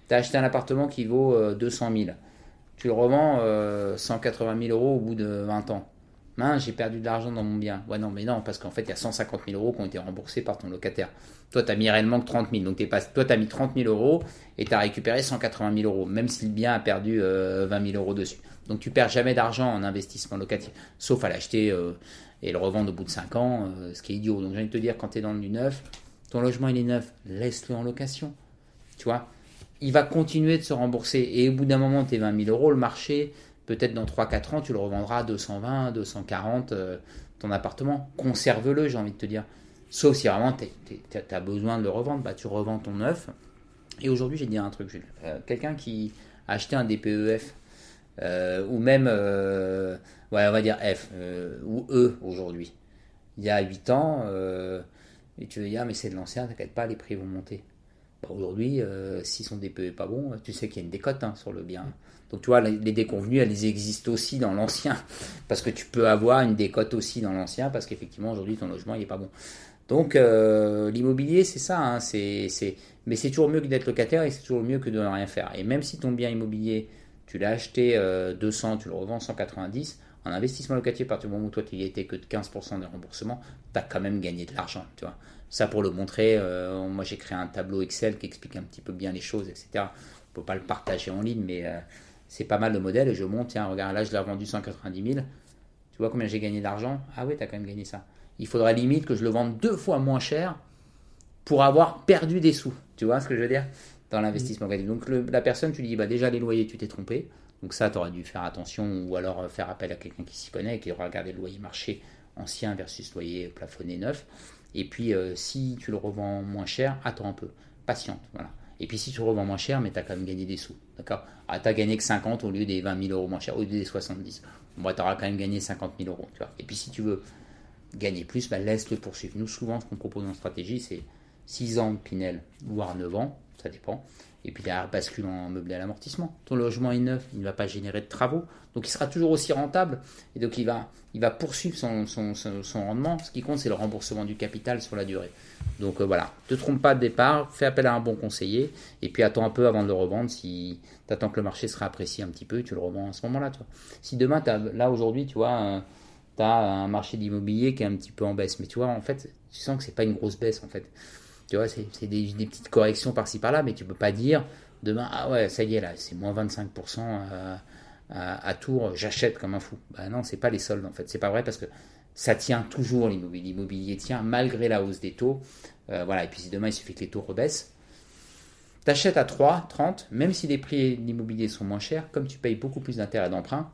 Tu as acheté un appartement qui vaut 200 euh, 000. Tu le revends 180 euh, 000 euros au bout de 20 ans. Mince, j'ai perdu de l'argent dans mon bien. Ouais, non, mais non, parce qu'en fait, il y a 150 000 euros qui ont été remboursés par ton locataire. Toi, tu as mis réellement que 30 000. Donc, es pas... toi, tu as mis 30 000 euros et tu as récupéré 180 000 euros, même si le bien a perdu 20 000 euros dessus. Donc tu perds jamais d'argent en investissement locatif, sauf à l'acheter euh, et le revendre au bout de 5 ans, euh, ce qui est idiot. Donc j'ai envie de te dire, quand tu es dans du neuf, ton logement il est neuf, laisse-le en location. Tu vois? Il va continuer de se rembourser. Et au bout d'un moment, tu es 20 000 euros, le marché, peut-être dans 3-4 ans, tu le revendras à 220, 240 euh, ton appartement. Conserve-le, j'ai envie de te dire. Sauf si vraiment tu as besoin de le revendre, bah, tu revends ton neuf. Et aujourd'hui, j'ai dit un truc, Jules. Quelqu'un qui a acheté un DPEF ou même, euh, on va dire F, euh, ou E aujourd'hui. Il y a 8 ans, et tu veux dire, mais c'est de l'ancien, t'inquiète pas, les prix vont monter. Bah, aujourd'hui, si son DPE n'est pas bon, tu sais qu'il y a une décote hein, sur le bien. Donc tu vois, les déconvenus, elles existent aussi dans l'ancien, parce que tu peux avoir une décote aussi dans l'ancien, parce qu'effectivement, aujourd'hui, ton logement, il n'est pas bon. Donc l'immobilier, c'est ça, hein, c'est, mais c'est toujours mieux que d'être locataire et c'est toujours mieux que de ne rien faire. Et même si ton bien immobilier tu l'as acheté 200, euh, tu le revends 190. En investissement locatif, à partir du moment où toi tu n'y étais que de 15% des remboursements, tu as quand même gagné de l'argent. Tu vois. Ça pour le montrer, euh, moi j'ai créé un tableau Excel qui explique un petit peu bien les choses, etc. On ne peut pas le partager en ligne, mais euh, c'est pas mal de modèles. Et je monte, tiens, regarde, là je l'ai revendu 190 000. Tu vois combien j'ai gagné d'argent? Ah oui, tu as quand même gagné ça. Il faudrait limite que je le vende deux fois moins cher pour avoir perdu des sous. Tu vois ce que je veux dire? Dans l'investissement locatif. Donc la personne, tu lui dis, bah, déjà les loyers, tu t'es trompé. Donc ça, tu aurais dû faire attention ou alors euh, faire appel à quelqu'un qui s'y connaît, qui aura regardé le loyer marché ancien versus loyer plafonné neuf. Et puis, euh, si tu le revends moins cher, attends un peu, patiente. Voilà. Et puis, si tu le revends moins cher, mais tu as quand même gagné des sous. D'accord? Ah, Tu as gagné que 50 au lieu des 20 000 euros moins cher, au lieu des 70. Bon, tu auras quand même gagné 50 000 euros. Tu vois Et puis, si tu veux gagner plus, bah, laisse-le poursuivre. Nous, souvent, ce qu'on propose en stratégie, c'est 6 ans de Pinel, voire 9 ans, ça dépend. Et puis derrière, bascule en meublé à l'amortissement. Ton logement est neuf, il ne va pas générer de travaux. Donc il sera toujours aussi rentable. Et donc il va, poursuivre son, son, rendement. Ce qui compte, c'est le remboursement du capital sur la durée. Donc euh, voilà, ne te trompe pas de départ, fais appel à un bon conseiller. Et puis attends un peu avant de le revendre. Si tu attends que le marché sera apprécié un petit peu, tu le revends à ce moment-là. Si demain, as, là aujourd'hui, tu vois, tu as un marché d'immobilier qui est un petit peu en baisse. Mais tu vois, en fait, tu sens que c'est pas une grosse baisse en fait. Tu vois, c'est des, petites corrections par-ci par-là, mais tu peux pas dire demain, ah ouais, ça y est, là, c'est moins 25% à, à, Tours, j'achète comme un fou. Ben non, c'est pas les soldes en fait, c'est pas vrai parce que ça tient toujours l'immobilier. L'immobilier tient malgré la hausse des taux. Euh, voilà, et puis si demain il suffit que les taux rebaissent, tu achètes à 3, 30, même si les prix de l'immobilier sont moins chers, comme tu payes beaucoup plus d'intérêt d'emprunt,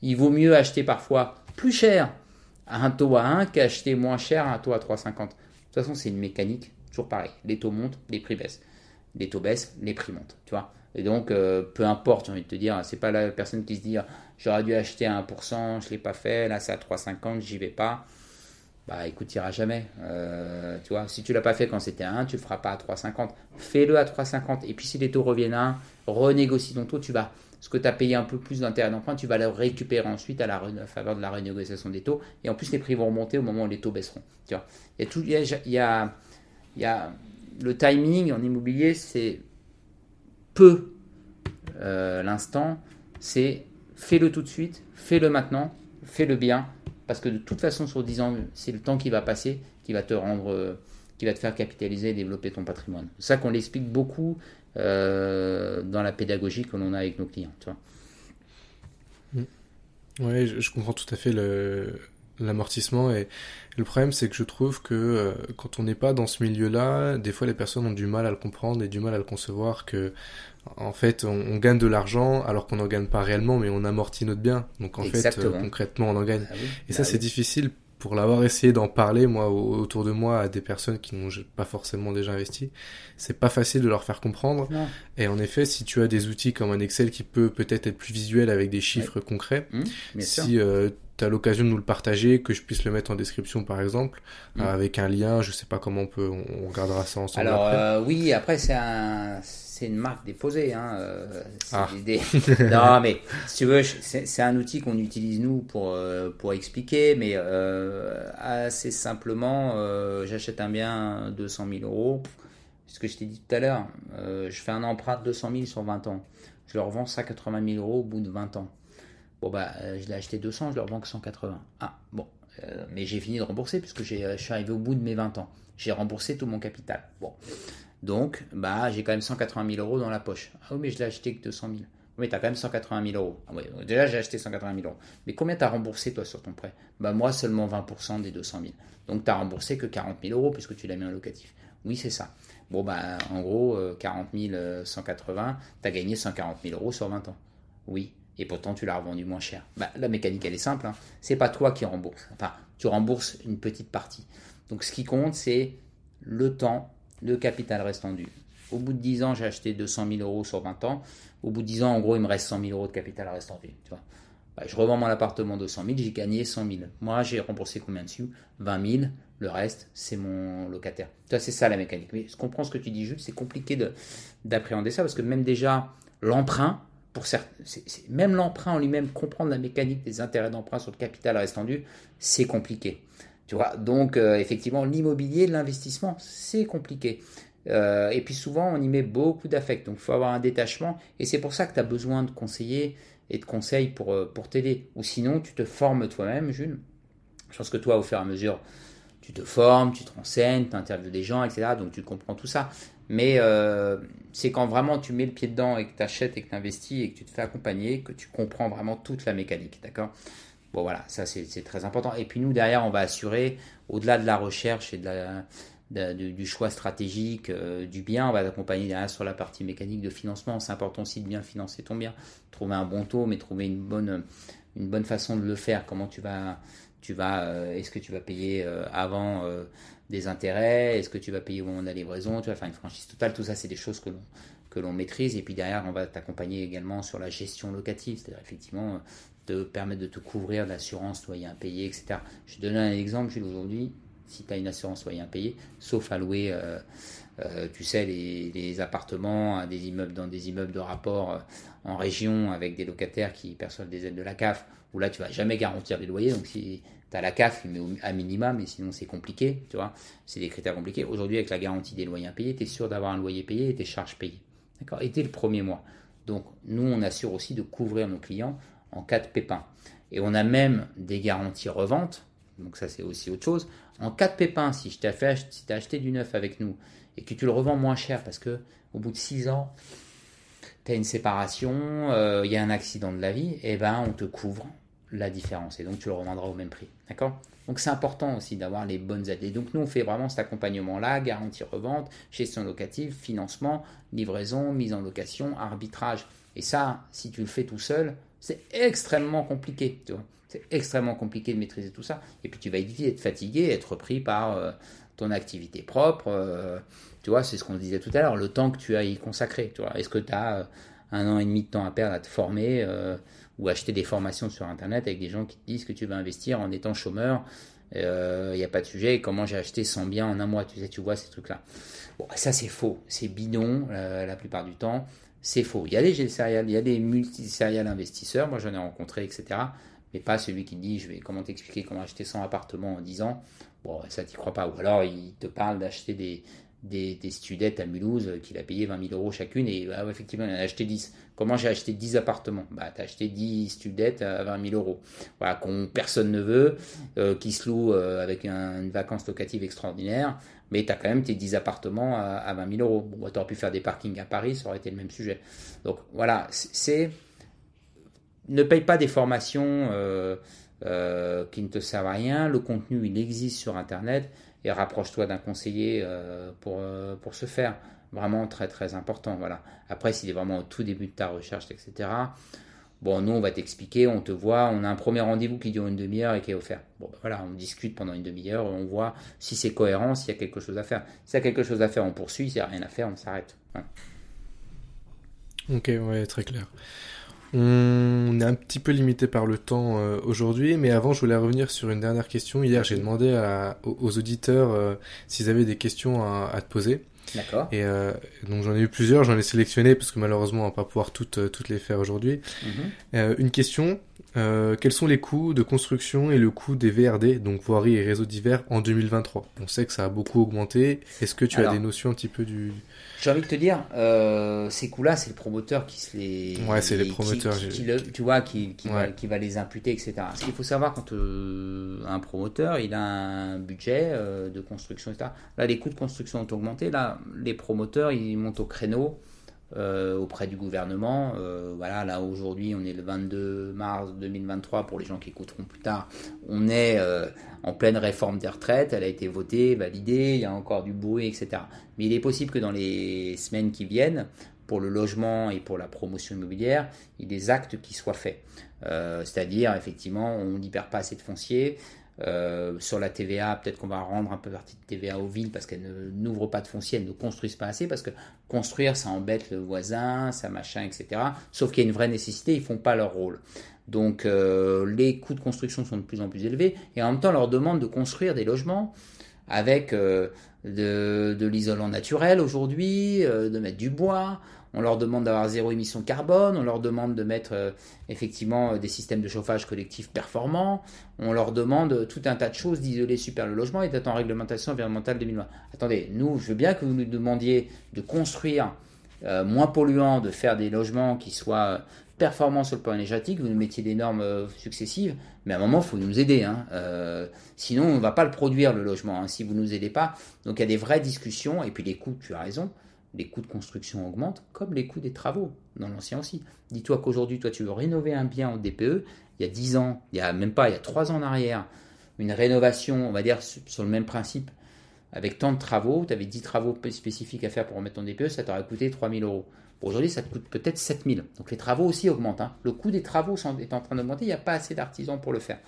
il vaut mieux acheter parfois plus cher à un taux à 1 qu'acheter moins cher à un taux à 3,50. De toute façon, c'est une mécanique Pareil. Les taux montent, les prix baissent. Les taux baissent, les prix montent. Tu vois Et donc, euh, peu importe, j'ai envie de te dire, c'est pas la personne qui se dit j'aurais dû acheter à 1%, je l'ai pas fait, là c'est à 3,50, j'y vais pas. Bah écoute, tu jamais. Euh, tu vois, si tu l'as pas fait quand c'était à 1, tu le feras pas à 3,50. Fais-le à 3,50. Et puis si les taux reviennent à 1, renégocie ton taux, tu vas ce que tu as payé un peu plus d'intérêt d'emprunt, tu vas le récupérer ensuite à la faveur de la renégociation des taux. Et en plus, les prix vont remonter au moment où les taux baisseront. Tu vois. Il, y a tout, il, y le timing en immobilier, c'est peu euh, l'instant, c'est fais-le tout de suite, fais-le maintenant, fais-le bien, parce que de toute façon, sur 10 ans, c'est le temps qui va passer qui va te rendre, qui va te faire capitaliser et développer ton patrimoine. C'est ça qu'on l'explique beaucoup euh, dans la pédagogie que l'on a avec nos clients. Vois. Oui, je, comprends tout à fait l'amortissement. Et le problème c'est que je trouve que euh, quand on n'est pas dans ce milieu-là, des fois les personnes ont du mal à le comprendre et du mal à le concevoir que en fait on, gagne de l'argent alors qu'on n'en gagne pas réellement mais on amortit notre bien. Donc en fait euh, concrètement on en gagne. Ah et ça bah c'est difficile pour l'avoir essayé d'en parler moi autour de moi à des personnes qui n'ont pas forcément déjà investi, c'est pas facile de leur faire comprendre. Et en effet, si tu as des outils comme un Excel qui peut peut-être être plus visuel avec des chiffres concrets, mmh, si euh, tu as l'occasion de nous le partager, que je puisse le mettre en description par exemple, mmh. avec un lien, je sais pas comment on peut, on, regardera ça ensemble. Alors euh, oui, après c'est un c'est une marque déposée. Hein, euh, ah. non, mais si tu veux, c'est un outil qu'on utilise nous pour, euh, pour expliquer, mais euh, assez simplement, j'achète un bien 200 000 euros. Ce que je t'ai dit tout à l'heure, je fais un emprunt de 200 000 sur 20 ans. Je le revends 180 000 euros au bout de 20 ans. Bon, bah, je l'ai acheté 200, je le revends que 180. Ah, bon. mais j'ai fini de rembourser puisque je suis arrivé au bout de mes 20 ans. J'ai remboursé tout mon capital. Bon. Donc, bah, j'ai quand même 180 000 euros dans la poche. Ah oui, mais je l'ai acheté que 200 000. Oui, tu as quand même 180 000 euros. Ah oui, déjà, j'ai acheté 180 000 euros. Mais combien tu as remboursé, toi, sur ton prêt? Bah, Moi, seulement 20% des 200 000. Donc, tu as remboursé que 40 000 euros puisque tu l'as mis en locatif. Oui, c'est ça. Bon, bah, en gros, 40 000, 180, tu as gagné 140 000 euros sur 20 ans. Oui. Et pourtant, tu l'as revendu moins cher. Bah, la mécanique, elle est simple. Hein. C'est pas toi qui rembourse. Enfin, tu rembourses une petite partie. Donc, ce qui compte, c'est le temps le capital restant dû. Au bout de 10 ans, j'ai acheté 200 000 euros sur 20 ans. Au bout de 10 ans, en gros, il me reste 100 000 euros de capital restant dû. Tu vois. Bah, je revends mon appartement de 100 000, j'ai gagné 100 000. Moi, j'ai remboursé combien dessus? 20 000. Le reste, c'est mon locataire. Tu c'est ça la mécanique. Mais je comprends ce que tu dis, Jules. C'est compliqué d'appréhender ça parce que même déjà, l'emprunt, même l'emprunt en lui-même, comprendre la mécanique des intérêts d'emprunt sur le capital restant dû, c'est compliqué. Tu vois, donc euh, effectivement, l'immobilier, l'investissement, c'est compliqué. Euh, et puis souvent, on y met beaucoup d'affect. Donc, il faut avoir un détachement. Et c'est pour ça que tu as besoin de conseillers et de conseils pour, euh, pour t'aider. Ou sinon, tu te formes toi-même, Jules. Je pense que toi, au fur et à mesure, tu te formes, tu te renseignes, tu interviews des gens, etc. Donc, tu comprends tout ça. Mais c'est quand vraiment tu mets le pied dedans et que tu achètes et que tu investis et que tu te fais accompagner que tu comprends vraiment toute la mécanique. D'accord? Bon voilà, ça c'est très important. Et puis nous derrière, on va assurer, au-delà de la recherche et de du choix stratégique euh, du bien, on va t'accompagner derrière sur la partie mécanique de financement. C'est important aussi de bien financer ton bien, trouver un bon taux, mais trouver une bonne, une bonne façon de le faire. Comment tu vas, tu vas, euh, est-ce que tu vas payer euh, avant des intérêts, est-ce que tu vas payer au moment de la livraison, tu vas faire une franchise totale. Tout ça, c'est des choses que l'on que l'on maîtrise. Et puis derrière, on va t'accompagner également sur la gestion locative, c'est-à-dire effectivement te permettre de te couvrir l'assurance loyer impayé, etc. Je te donne un exemple, Jules, aujourd'hui, si tu as une assurance loyer impayé, sauf à louer, euh, euh, tu sais, les, appartements des immeubles, dans des immeubles de rapport euh, en région avec des locataires qui perçoivent des aides de la CAF, où là, tu vas jamais garantir les loyers. Donc, si tu as la CAF, mais à minima, mais sinon, c'est compliqué, tu vois, c'est des critères compliqués. Aujourd'hui, avec la garantie des loyers impayés, tu es sûr d'avoir un loyer payé et tes charges payées. D'accord? Et dès le premier mois. Donc, nous, on assure aussi de couvrir nos clients en cas de pépin. Et on a même des garanties revente, donc ça c'est aussi autre chose. En cas de pépin, si je t'ai si acheté du neuf avec nous et que tu le revends moins cher parce que au bout de 6 ans, une séparation, euh, il y a un accident de la vie, et eh ben on te couvre la différence et donc tu le revendras au même prix. D'accord? Donc c'est important aussi d'avoir les bonnes aides. Donc nous on fait vraiment cet accompagnement-là, garantie revente, gestion locative, financement, livraison, mise en location, arbitrage. Et ça, si tu le fais tout seul, c'est extrêmement compliqué. C'est extrêmement compliqué de maîtriser tout ça. Et puis tu vas éviter d'être fatigué, être pris par euh, ton activité propre. Euh, c'est ce qu'on disait tout à l'heure, le temps que tu as y consacré. Est-ce que tu as euh, un an et demi de temps à perdre à te former ou acheter des formations sur Internet avec des gens qui te disent que tu vas investir en étant chômeur il n'y a pas de sujet. Comment j'ai acheté 100 biens en un mois tu vois ces trucs-là. Bon, ça c'est faux, c'est bidon la plupart du temps c'est faux. Il y a des il y a des multisérial investisseurs, moi j'en ai rencontré, etc. Mais pas celui qui dit, je vais comment t'expliquer comment acheter 100 appartements en 10 ans? Bon, ça t'y crois pas. Ou alors il te parle d'acheter des, des, des studettes à Mulhouse qu'il a payé 20 000 euros chacune et ah effectivement il en a acheté 10. Comment j'ai acheté 10 appartements? Bah as acheté 10 studettes à 20 000 euros. Voilà, qu'on personne ne veut, euh, qui se loue euh, avec une vacance locative extraordinaire. Mais tu as quand même tes 10 appartements à, 20 000 euros. Bon, tu aurais pu faire des parkings à Paris, ça aurait été le même sujet. Donc voilà, c'est. Ne paye pas des formations euh, euh, qui ne te servent à rien. Le contenu, il existe sur Internet. Et rapproche-toi d'un conseiller euh, pour, pour ce faire. Vraiment très très important. Voilà. Après, s'il est vraiment au tout début de ta recherche, etc., Bon, nous, on va t'expliquer, on te voit, on a un premier rendez-vous qui dure une demi-heure et qui est offert. Ben voilà, on discute pendant une demi-heure, on voit si c'est cohérent, s'il y a quelque chose à faire. S'il y a quelque chose à faire, on poursuit, s'il n'y a rien à faire, on s'arrête. Ok, ouais, très clair. On est un petit peu limité par le temps euh, aujourd'hui, mais avant, je voulais revenir sur une dernière question. Hier, j'ai demandé aux, auditeurs euh, s'ils avaient des questions à te poser. D'accord. Et euh, donc j'en ai eu plusieurs, j'en ai sélectionné parce que malheureusement on va pas pouvoir toutes, toutes les faire aujourd'hui. Mhm. Euh, une question, quels sont les coûts de construction et le coût des VRD, donc voiries et réseaux divers, en 2023 On sait que ça a beaucoup augmenté. Est-ce que tu as des notions un petit peu du... J'ai envie de te dire, euh, ces coûts-là, c'est le promoteur qui se les. Ouais, c'est les promoteurs. Qui, tu vois, qui, qui, va, qui, va, les imputer, etc. Ce qu'il faut savoir quand euh, un promoteur, il a un budget euh, de construction, etc. Là, les coûts de construction ont augmenté. Là, les promoteurs, ils montent au créneau. Euh, auprès du gouvernement. Euh, voilà, là aujourd'hui, on est le 22 mars 2023 pour les gens qui écouteront plus tard. On est euh, en pleine réforme des retraites, elle a été votée, validée, il y a encore du bruit, etc. Mais il est possible que dans les semaines qui viennent, pour le logement et pour la promotion immobilière, il y ait des actes qui soient faits. C'est-à-dire, effectivement, on ne libère pas assez de foncier, euh, sur la TVA, peut-être qu'on va rendre un peu partie de TVA aux villes parce qu'elles n'ouvrent pas de foncier, elles ne construisent pas assez parce que construire, ça embête le voisin, ça machin, etc. Sauf qu'il y a une vraie nécessité, ils font pas leur rôle. Donc euh, les coûts de construction sont de plus en plus élevés et en même temps, leur demande de construire des logements avec euh, de, de l'isolant naturel aujourd'hui, de mettre du bois on leur demande d'avoir zéro émission carbone, on leur demande de mettre euh, effectivement euh, des systèmes de chauffage collectif performants, on leur demande euh, tout un tas de choses d'isoler super le logement et d'être en réglementation environnementale 2020. Attendez, nous, je veux bien que vous nous demandiez de construire moins polluant, de faire des logements qui soient performants sur le plan énergétique, vous nous mettiez des normes successives, mais à un moment, il faut nous aider. Hein. sinon, on ne va pas le produire, le logement, hein, si vous ne nous aidez pas. Donc, il y a des vraies discussions, et puis les coûts, tu as raison, les coûts de construction augmentent, comme les coûts des travaux, dans l'ancien aussi. Dis-toi qu'aujourd'hui, toi, tu veux rénover un bien au DPE, il y a 10 ans, il y a même pas, il y a 3 ans en arrière, une rénovation, on va dire, sur le même principe, avec tant de travaux, tu avais 10 travaux spécifiques à faire pour remettre ton DPE, ça t'aurait coûté 3000 euros. Aujourd'hui, ça te coûte peut-être 7000. Donc les travaux aussi augmentent. Hein. Le coût des travaux est en train d'augmenter, il n'y a pas assez d'artisans pour le faire.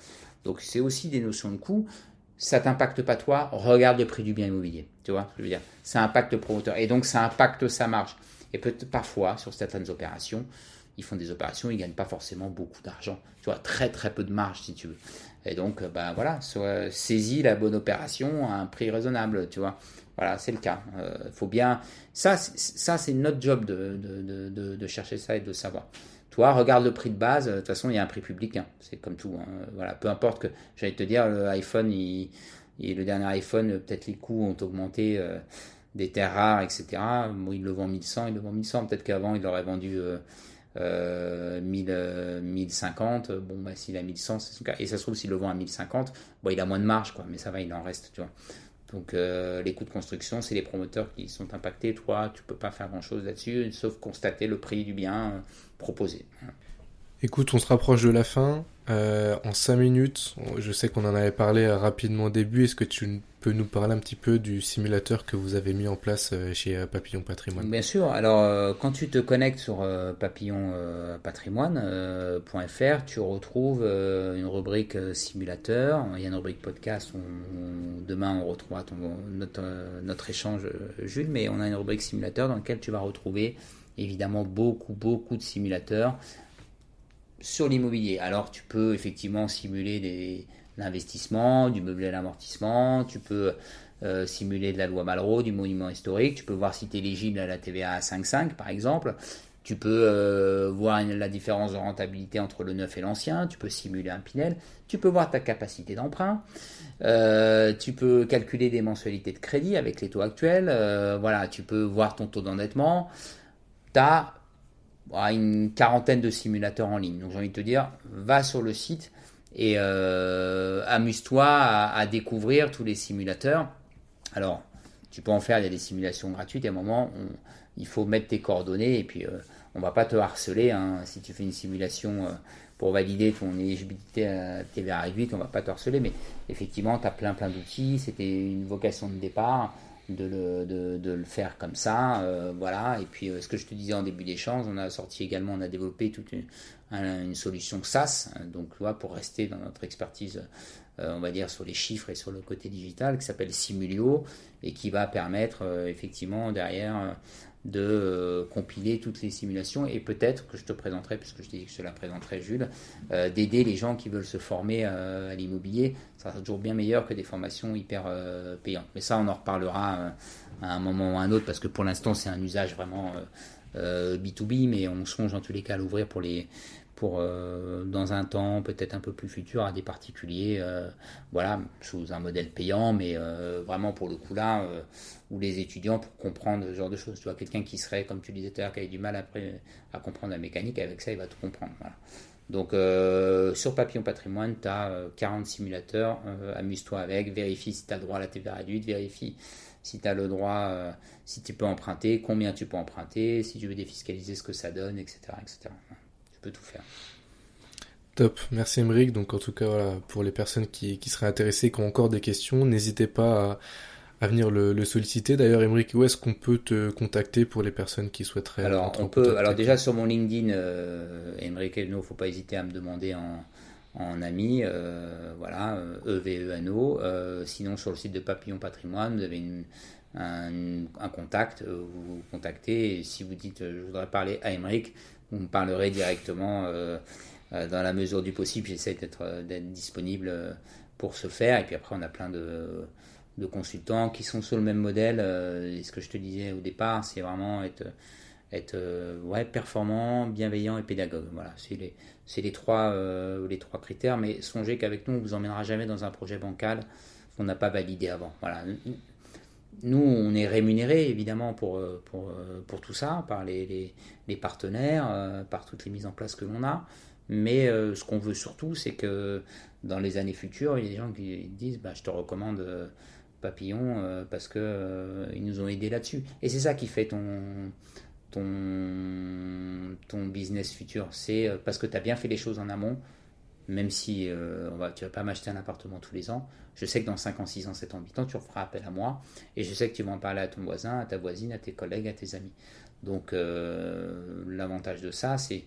Donc c'est aussi des notions de coût ça t'impacte pas toi, regarde le prix du bien immobilier. Tu vois, je veux dire, ça impacte le promoteur et donc ça impacte sa marge. Et peut-être parfois, sur certaines opérations, ils font des opérations, ils gagnent pas forcément beaucoup d'argent. Tu vois, très très peu de marge si tu veux. Et donc, ben voilà, soit saisis la bonne opération à un prix raisonnable, tu vois. Voilà, c'est le cas. Il euh, faut bien. Ça, c'est notre job de, chercher ça et de savoir. Toi, regarde le prix de base. De toute façon, il y a un prix public. Hein. C'est comme tout. Hein. Voilà, peu importe que. J'allais te dire, le iPhone, il, le dernier iPhone, peut-être les coûts ont augmenté. Euh, des terres rares, etc. Bon, il le vend 1100, il le vend 1100. Peut-être qu'avant, il l'aurait vendu euh, 1000, 1050. Euh, bon, bah, s'il a 1100, c'est son cas. Et ça se trouve, s'il le vend à 1050, bon, il a moins de marge, quoi. Mais ça va, il en reste, tu vois. Donc euh, les coûts de construction, c'est les promoteurs qui sont impactés. Toi, tu peux pas faire grand-chose là-dessus, sauf constater le prix du bien euh, proposé. Écoute, on se rapproche de la fin. Euh, en 5 minutes, je sais qu'on en avait parlé rapidement au début. Est-ce que tu peux nous parler un petit peu du simulateur que vous avez mis en place euh, chez euh, Papillon Patrimoine? Bien sûr. Alors, quand tu te connectes sur papillonpatrimoine.fr, tu retrouves une rubrique simulateur. Il y a une rubrique podcast. demain, on retrouvera notre, notre échange, Jules, mais on a une rubrique simulateur dans laquelle tu vas retrouver évidemment beaucoup, beaucoup de simulateurs sur l'immobilier. Alors tu peux effectivement simuler l'investissement, du meublé à l'amortissement, tu peux euh, simuler de la loi Malraux, du monument historique, tu peux voir si tu es éligible à la TVA à 5,5 par exemple, tu peux euh, voir la différence de rentabilité entre le neuf et l'ancien, tu peux simuler un Pinel, tu peux voir ta capacité d'emprunt, euh, tu peux calculer des mensualités de crédit avec les taux actuels, voilà, tu peux voir ton taux d'endettement, tu une quarantaine de simulateurs en ligne. Donc j'ai envie de te dire, va sur le site et euh, amuse-toi à, découvrir tous les simulateurs. Alors, tu peux en faire, il y a des simulations gratuites. À un moment, il faut mettre tes coordonnées et puis on va pas te harceler. Hein. Si tu fais une simulation pour valider ton éligibilité à TVA réduite, on va pas te harceler. Mais effectivement, tu as plein plein d'outils. C'était une vocation de départ de le, faire comme ça. Euh, voilà. Et puis, euh, ce que je te disais en début d'échange, on a sorti également, on a développé toute une, solution SaaS, donc pour rester dans notre expertise, euh, on va dire, sur les chiffres et sur le côté digital, qui s'appelle Simulio et qui va permettre effectivement derrière de euh, compiler toutes les simulations et peut-être que je te présenterai, puisque je t'ai dit que je te la présenterai Jules, euh, d'aider les gens qui veulent se former euh, à l'immobilier. Ça sera toujours bien meilleur que des formations hyper payantes. Mais ça, on en reparlera à un moment ou à un autre, parce que pour l'instant, c'est un usage vraiment B2B, mais on songe en tous les cas à l'ouvrir pour les, pour euh, dans un temps peut-être un peu plus futur à des particuliers, euh, voilà, sous un modèle payant, mais euh, vraiment pour le coup là, où les étudiants pour comprendre ce genre de choses, tu vois, quelqu'un qui serait, comme tu disais tout à l'heure, qui a du mal après à comprendre la mécanique, avec ça il va tout comprendre. Donc sur Papillon Patrimoine, tu as 40 simulateurs, amuse-toi avec, vérifie si tu as le droit à la TVA réduite, vérifie si tu as le droit, si tu peux emprunter, combien tu peux emprunter, si tu veux défiscaliser ce que ça donne, etc. etc peut tout faire. Top, merci Emeric. Donc en tout cas, voilà, pour les personnes qui, qui, seraient intéressées, qui ont encore des questions, n'hésitez pas à, à venir le, le solliciter. D'ailleurs, Emeric, où est-ce qu'on peut te contacter pour les personnes qui souhaiteraient Alors, on peut, alors déjà sur mon LinkedIn, euh, Emeric il ne faut pas hésiter à me demander en, en ami, euh, voilà, E-V-E-N-O. Euh, sinon, sur le site de Papillon Patrimoine, vous avez une, un, un, contact, euh, vous, vous contactez, et si vous dites je voudrais parler à Emeric, vous me parlerez directement euh, euh, dans la mesure du possible. J'essaie d'être euh, disponible pour ce faire. Et puis après, on a plein de, consultants qui sont sur le même modèle. et ce que je te disais au départ, c'est vraiment être, être ouais, performant, bienveillant et pédagogue. Voilà, c'est les, c'est les, trois, les trois critères. Mais songez qu'avec nous, on ne vous emmènera jamais dans un projet bancal qu'on n'a pas validé avant. Voilà nous, on est rémunéré évidemment pour, euh, euh, pour tout ça, par les, les, partenaires, euh, par toutes les mises en place que l'on a. Mais ce qu'on veut surtout, c'est que dans les années futures, il y a des gens qui disent bah, Je te recommande Papillon parce qu'ils nous ont aidés là-dessus. Et c'est ça qui fait ton, ton, ton business futur. C'est parce que tu as bien fait les choses en amont même si euh, on va, tu vas pas m'acheter un appartement tous les ans, je sais que dans 5 ans, 6 ans, 7 ans, 8 ans, tu feras appel à moi, et je sais que tu vas en parler à ton voisin, à ta voisine, à tes collègues, à tes amis. Donc euh, l'avantage de ça, c'est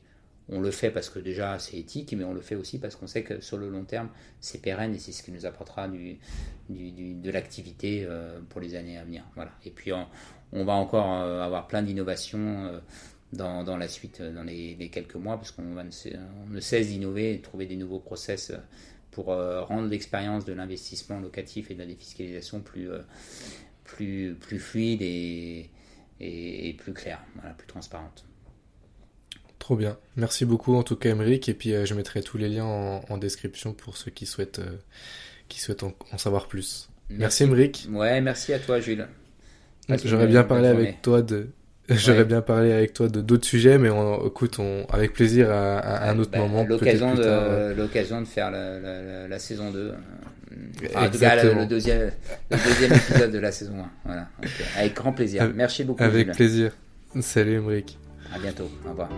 on le fait parce que déjà c'est éthique, mais on le fait aussi parce qu'on sait que sur le long terme, c'est pérenne et c'est ce qui nous apportera de l'activité euh, pour les années à venir. Et puis on, va encore avoir plein d'innovations dans, dans, la suite, euh, dans les, quelques mois, parce qu'on ne cesse d'innover et de trouver des nouveaux process euh, pour euh, rendre l'expérience de l'investissement locatif et de la défiscalisation plus, plus, plus fluide et, et, plus claire, voilà, plus transparente. Trop bien. Merci beaucoup en tout cas Emeric et puis je mettrai tous les liens en, description pour ceux qui souhaitent, qui souhaitent en, savoir plus. Merci, Emeric. Ouais, merci à toi Jules. J'aurais bien parlé avec toi de, J'aurais bien parlé avec toi de d'autres sujets, mais on, écoute, on, avec plaisir à, un autre bah, moment. L'occasion de, l'occasion de faire la, la, la, saison 2. en tout cas, le, deuxième, le deuxième épisode de la saison 1. Voilà. Avec grand plaisir. Merci beaucoup. Avec plaisir. Salut, Emric. À bientôt. Au revoir.